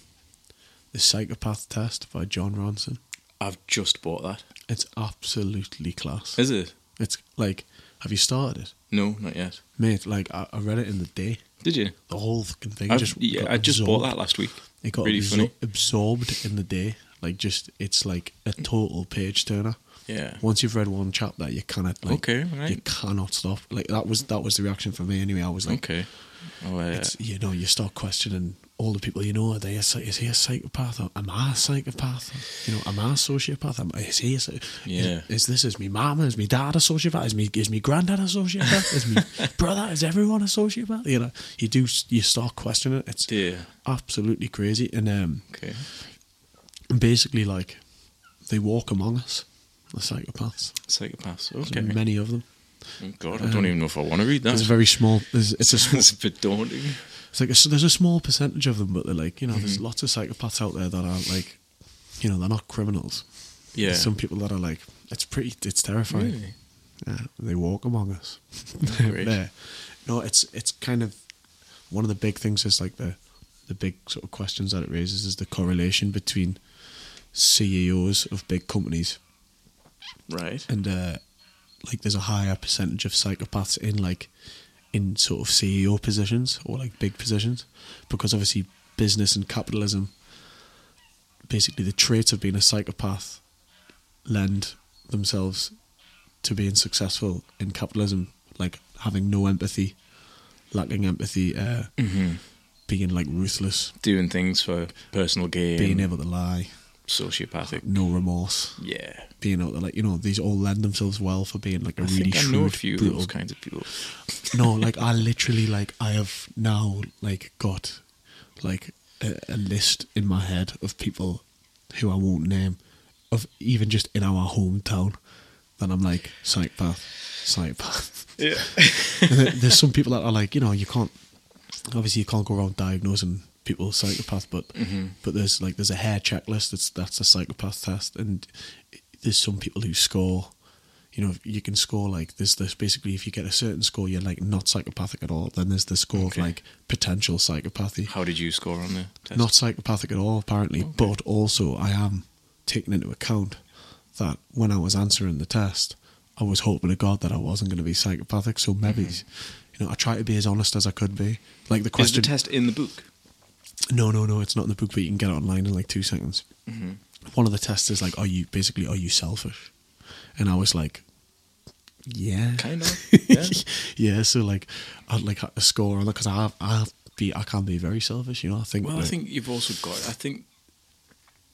the Psychopath Test by Jon Ronson. I've just bought that. It's absolutely class. Is it? It's like, have you started it, No, not yet. mate? Like I, I read it in the day. Did you? The whole fucking thing I've- just yeah, I just bought that last week. It got Really absor- absorbed in the day. Like just, it's like a total page turner. Yeah. Once you've read one chapter, you cannot like. Okay, You cannot stop. Like that was that was the reaction for me anyway. I was like, Okay. Oh, uh, it's you know, you start questioning all the people you know. Are they a, is he a psychopath? Or am I a psychopath? You know, am I a sociopath? Am, is he a, Yeah. Is, is this is me mama? Is me dad a sociopath? Is me is me granddad a sociopath? is me brother? Is everyone a sociopath? You know, you do you start questioning it. It's dear. absolutely crazy. And um, Okay. basically, like, they walk among us, the psychopaths. Psychopaths. There's Okay. many of them. Oh, God, I don't even know if I want to read that. There's a very small. There's, it's a small. It's a bit daunting. It's like a, there's a small percentage of them, but they're like you know, Mm-hmm. there's lots of psychopaths out there that are like, you know, they're not criminals. Yeah. There's some people that are like, it's pretty, it's terrifying. Really? Yeah, they walk among us. There. No, it's it's kind of one of the big things is like the the big sort of questions that it raises is the correlation between CEOs of big companies Right. and uh, like there's a higher percentage of psychopaths in like in sort of CEO positions or like big positions because obviously business and capitalism basically the traits of being a psychopath lend themselves to being successful in capitalism like having no empathy lacking empathy uh, hmm being like ruthless. Doing things for personal gain. being able to lie sociopathic. no remorse Yeah. being able to like you know these all lend themselves well for being like a I really think I shrewd know a few of brutal those kinds of people. no, like I literally like I have now like got like a, a list in my head of people who I won't name of even just in our hometown that I'm like psychopath, psychopath. Yeah. There's some people that are like you know you can't obviously you can't go around diagnosing people psychopath, but Mm-hmm. but there's like there's a Hare checklist that's that's a psychopath test, and there's some people who score. You know, you can score like there's this basically if you get a certain score, you're like not psychopathic at all. Then there's the score Okay. of like potential psychopathy, How did you score on the test? not psychopathic at all apparently. Okay. But also, I am taking into account that when I was answering the test, I was hoping to God that I wasn't going to be psychopathic. So maybe, you know, I try to be as honest as I could be. Like the Mm-hmm. Is the question, test in the book? No, no, no, it's not in the book, but you can get it online in like two seconds. Mm-hmm. One of the tests is like, are you basically are you selfish? And I was like, yeah, Kind of. Yeah. yeah. So like, I'd like a score on that because I I be I can be very selfish. You know, I think. Well, I think you've also got. I think.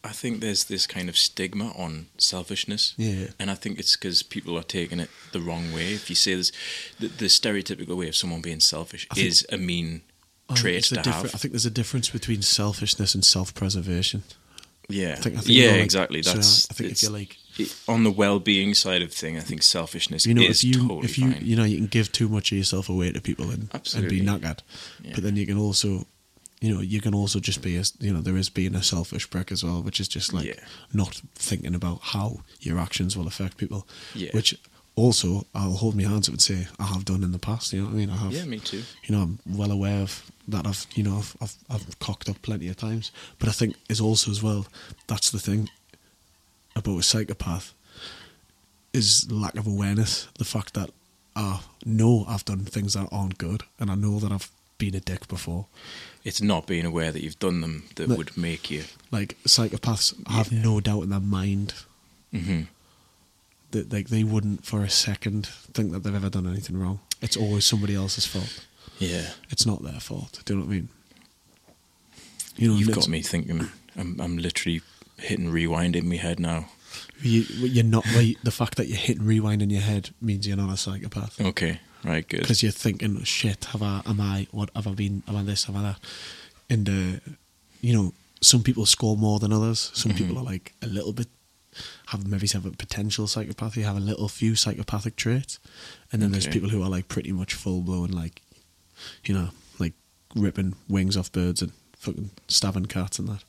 I think there's this kind of stigma on selfishness. Yeah. And I think it's because people are taking it the wrong way. If you say this, the, the stereotypical way of someone being selfish I is a mean I Oh, trait to have. I think there's a difference between selfishness and self-preservation. yeah. I think, I think yeah, like- exactly. so That's. I think if you're like, it- on the well-being side of thing, I think selfishness you know, is if you totally if you fine. you know you can give too much of yourself away to people and and be knackered, Yeah. but then you can also. You know, you can also just be a, you know, there is being a selfish prick as well, which is just like Yeah. not thinking about how your actions will affect people. Yeah. Which also, I'll hold my hands up and say I have done in the past. You know what I mean? I have. Yeah, me too. You know, I'm well aware of that. I've you know I've I've, I've cocked up plenty of times. But I think is also as well. That's the thing about a psychopath is lack of awareness. The fact that I know I've done things that aren't good, and I know that I've been a dick before. It's not being aware that you've done them that No. would make you. Like psychopaths have Yeah. no doubt in their mind hmm that like they wouldn't for a second think that they've ever done anything wrong. It's always somebody else's fault. Yeah. It's not their fault. Do you know what I mean? You know, You've got me thinking. I'm, I'm literally hitting rewind in my head now. You, you're not right. The fact that you're hitting rewind in your head means you're not a psychopath Okay, right, good. because you're thinking, "Shit, have I? Am I? What have I been? Am I this? Am I that?" And uh, you know, some people score more than others. Some people are like a little bit have maybe have a potential psychopathy, have a little few psychopathic traits, and then there's people who are like pretty much full blown, like you know, like ripping wings off birds and fucking stabbing cats and that.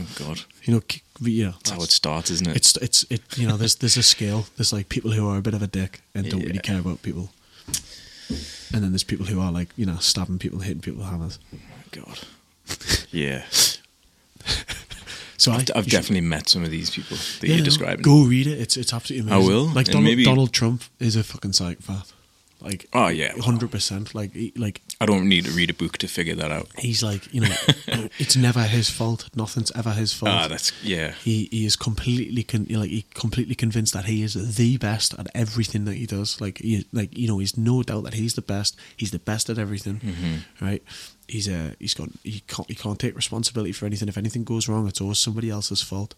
Oh God, You know, yeah, that's how it starts, isn't it? it's it's it. You know, there's there's a scale. There's like people who are a bit of a dick and don't really care about people, and then there's people who are like you know stabbing people, hitting people with hammers. Oh God. Yeah, So I, I've, you should- definitely met some of these people that yeah, you're describing. Go read it. It's it's absolutely amazing. I will, Like Donald, maybe- Donald Trump is a fucking psychopath. Like Oh yeah, hundred percent. Like he, like I don't need to read a book to figure that out. he's like you know, it's never his fault. Nothing's ever his fault. Ah, that's yeah. he he is completely con- like he completely convinced that he is the best at everything that he does. Like he like you know he's no doubt that he's the best. He's the best at everything, Mm-hmm. right? He's uh he's got he can't he can't take responsibility for anything. If anything goes wrong, it's always somebody else's fault.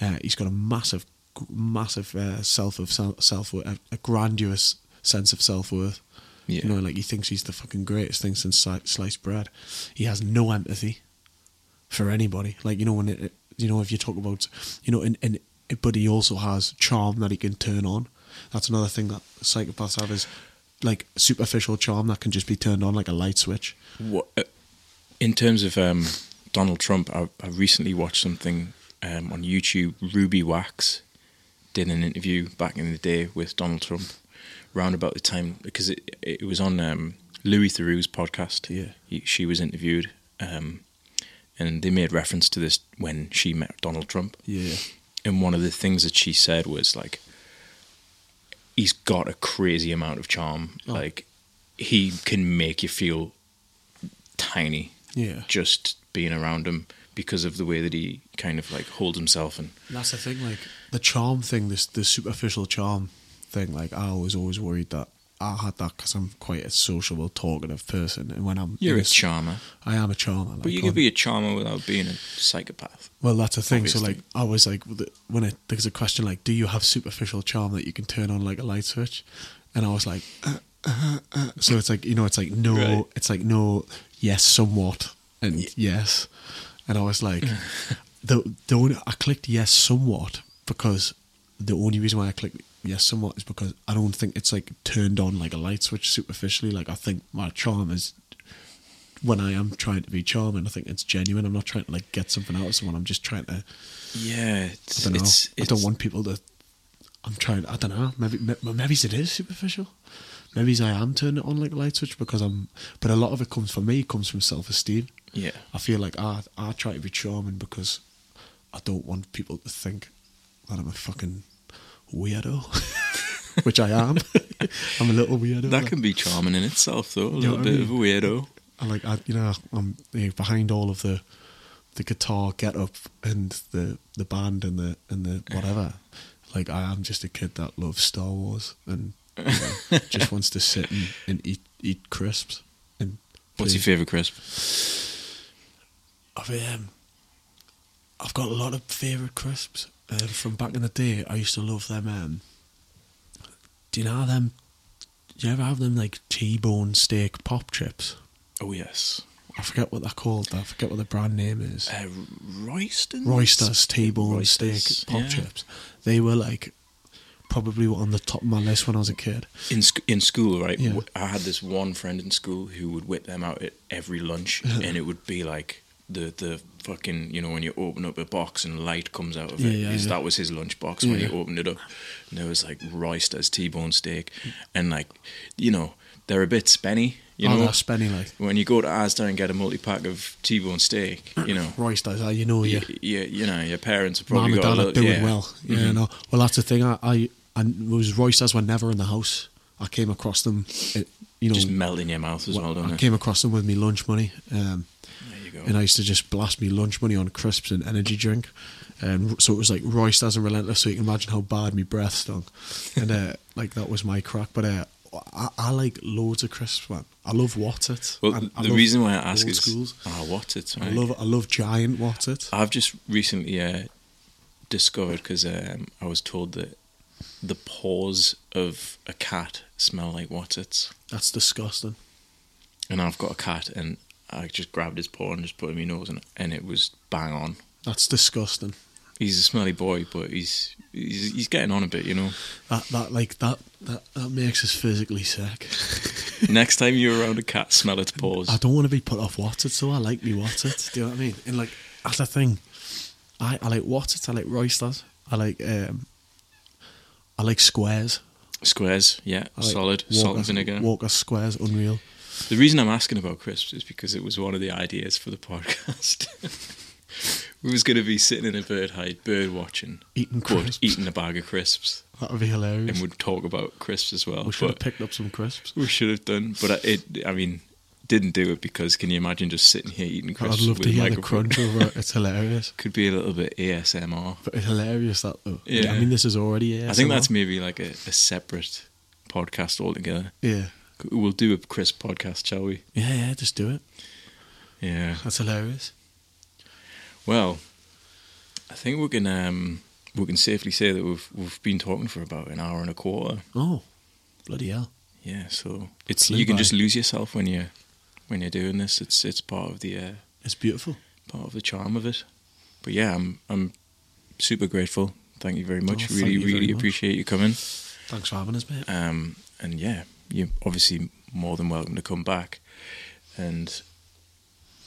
Uh, he's got a massive massive uh, self of self worth, a, a grandiose sense of self worth. Yeah. You know, like he thinks he's the fucking greatest thing since sliced bread. He has no empathy for anybody. Like you know when it, you know if you talk about you know and and but he also has charm that he can turn on. That's another thing that psychopaths have is like superficial charm that can just be turned on like a light switch. What, uh, in terms of um, Donald Trump, I, I recently watched something um, on YouTube. Ruby Wax did an interview back in the day with Donald Trump, round about the time because it it was on um, Louis Theroux's podcast. Yeah. he, she was interviewed, um, and they made reference to this when she met Donald Trump. Yeah. And one of the things that she said was like, he's got a crazy amount of charm. Oh. Like, he can make you feel tiny Yeah. just being around him because of the way that he kind of like holds himself and That's the thing, like the charm thing, this the superficial charm thing. Like I was always worried that I had that because I'm quite a sociable, talkative person, and when I'm you're a a charmer. I am a charmer. But you can be a charmer without being a psychopath. Well, that's the thing. So, like, I was like, when it, there's a question like, do you have superficial charm that you can turn on like a light switch? And I was like, uh, uh, uh. so it's like, you know, it's like no, Right. it's like no, yes, somewhat, and yes. And I was like, the the only, I clicked yes, somewhat because the only reason why I clicked yes, somewhat is because I don't think it's like turned on like a light switch superficially. Like I think my charm is when I am trying to be charming, I think it's genuine. I'm not trying to like get something out of someone. I'm just trying to. Yeah, I it's, don't know. it's, I don't want people to. I'm trying. I don't know. Maybe maybe it is superficial. Maybe I am turning it on like a light switch because I'm. But a lot of it comes from me. Comes from self esteem. Yeah, I feel like I I try to be charming because I don't want people to think that I'm a fucking weirdo, which I am. I'm a little weirdo. that can be charming in itself, though. A know little what I bit mean? of a weirdo. I like I, you know I'm you know, behind all of the the guitar get up and the the band and the and the whatever. Like I am just a kid that loves Star Wars and you know, just wants to sit and, and eat eat crisps. And What's your favourite crisp? I've um, I've got a lot of favourite crisps um, from back in the day. I used to love them. Um, do you know them? Do you ever have them like T-bone steak pop chips? Oh yes, I forget what they're called. I forget what the brand name is. uh, Royston. Roysters T-bone Roysters, steak pop yeah. chips. They were like probably on the top of my list when I was a kid. in sc- in school, right? Yeah. I had this one friend in school who would whip them out at every lunch, and it would be like the the fucking you know when you open up a box and light comes out of Yeah, it. yeah, Is- yeah. That was his lunchbox when he opened it up, and there was like roysters, T-bone steak, and like you know they're a bit spenny. You oh, know, Spenny like. when you go to Asda and get a multi pack of T-bone steak, you know, Royce does that, you know, yeah. you, you, know, your parents are probably and got dad a are doing yeah. well. Yeah, Mhm. no. Well, that's the thing. I, I and was Roysters were never in the house. I came across them, it, you know, Just melt in your mouth as well, I don't it? came across them with me lunch money. Um, go. and I used to just blast me lunch money on crisps and energy drink. And so it was like Roysters and Relentless, so you can imagine how bad my breath stunk. And uh, like that was my crack. But uh, I, I like loads of crisps, man. I love Wotsits. well, and the reason why I ask is, schools. ah, what's it? I love I love giant Wotsits. I've just recently uh, discovered because um, I was told that the paws of a cat smell like Wotsits, That's disgusting. and I've got a cat, and I just grabbed his paw and just put it in my nose, and, and it was bang on. That's disgusting. He's a smelly boy, but he's he's, he's getting on a bit, you know. That that like that that, that makes us physically sick. Next time you're around a cat, smell its paws. I don't want to be put off It, so I like me It. Do you know what I mean? And like that's the thing. I, I like It. I like Roysters. I like um. I like squares. Squares, yeah, like solid, salt and vinegar. Walker's squares, unreal. The reason I'm asking about crisps is because it was one of the ideas for the podcast. we was going to be sitting in a bird hide, bird watching, Eating crisps. eating a bag of crisps, That would be hilarious. and we'd talk about crisps as well. we should have picked up some crisps. we should have done, but I- it. I mean, didn't do it because can you imagine just sitting here eating crisps I'd love with to a hear the crunch over it. It's hilarious. Could be a little bit ASMR. But it's hilarious that though. Yeah. I mean, this is already. ASMR. I think that's maybe like a, a separate podcast altogether. Yeah. We'll do a crisp podcast, shall we? Yeah, yeah. Just do it. Yeah. That's hilarious. Well, I think we can um, we can safely say that we've we've been talking for about an hour and a quarter. Oh, bloody hell! Yeah, so it's Flew you can by. just lose yourself when you when you're doing this. It's it's part of the uh, It's beautiful. part of the charm of it. But yeah, I'm I'm super grateful. Thank you very much. Oh, really really much. appreciate you coming. Thanks for having us, mate. Um, and yeah, you're obviously more than welcome to come back. And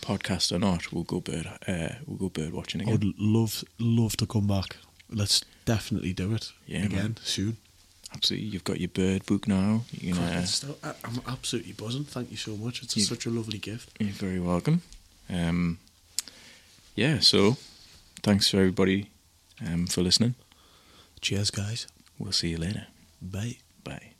podcast or not, we'll go bird uh, we'll go bird watching again. I would love love to come back. Let's definitely do it Yeah, again man. soon. Absolutely, you've got your bird book now. You can, uh, Cracking stuff. I- I'm absolutely buzzing. Thank you so much. It's a, such a lovely gift. You're very welcome. Um, yeah, so thanks for everybody um, for listening. Cheers, guys. We'll see you later. Bye. Bye.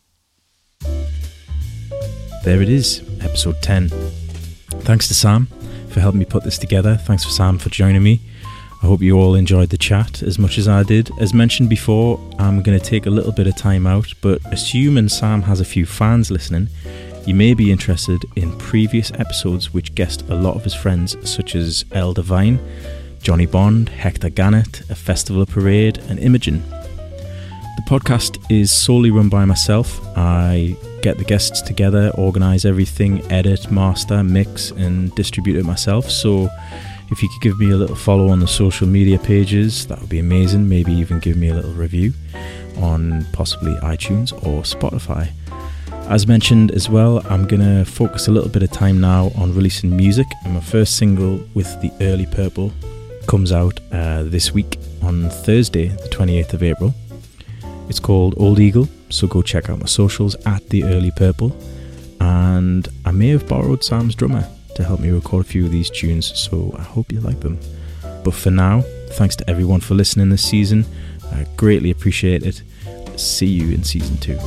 There it is, episode 10. Thanks to Sam for helping me put this together. Thanks for Sam for joining me. I hope you all enjoyed the chat as much as I did. As mentioned before, I'm going to take a little bit of time out, but assuming Sam has a few fans listening, you may be interested in previous episodes which guest a lot of his friends, such as El Divine, Johnny Bond, Hector Gannet, A Festival Parade, and Imogen. The podcast is solely run by myself. I get the guests together, organise everything, edit, master, mix, and distribute it myself. So if you could give me a little follow on the social media pages, that would be amazing. Maybe even give me a little review on possibly iTunes or Spotify. As mentioned as well, I'm to focus a little bit of time now on releasing music, and my first single with the Early Purple comes out uh, this week on Thursday, the 28th of April. It's called Old Eagle, so go check out my socials at the Early Purple. And I may have borrowed Sam's drummer to help me record a few of these tunes, so I hope you like them. But for now, thanks to everyone for listening this season. I greatly appreciate it. See you in season two.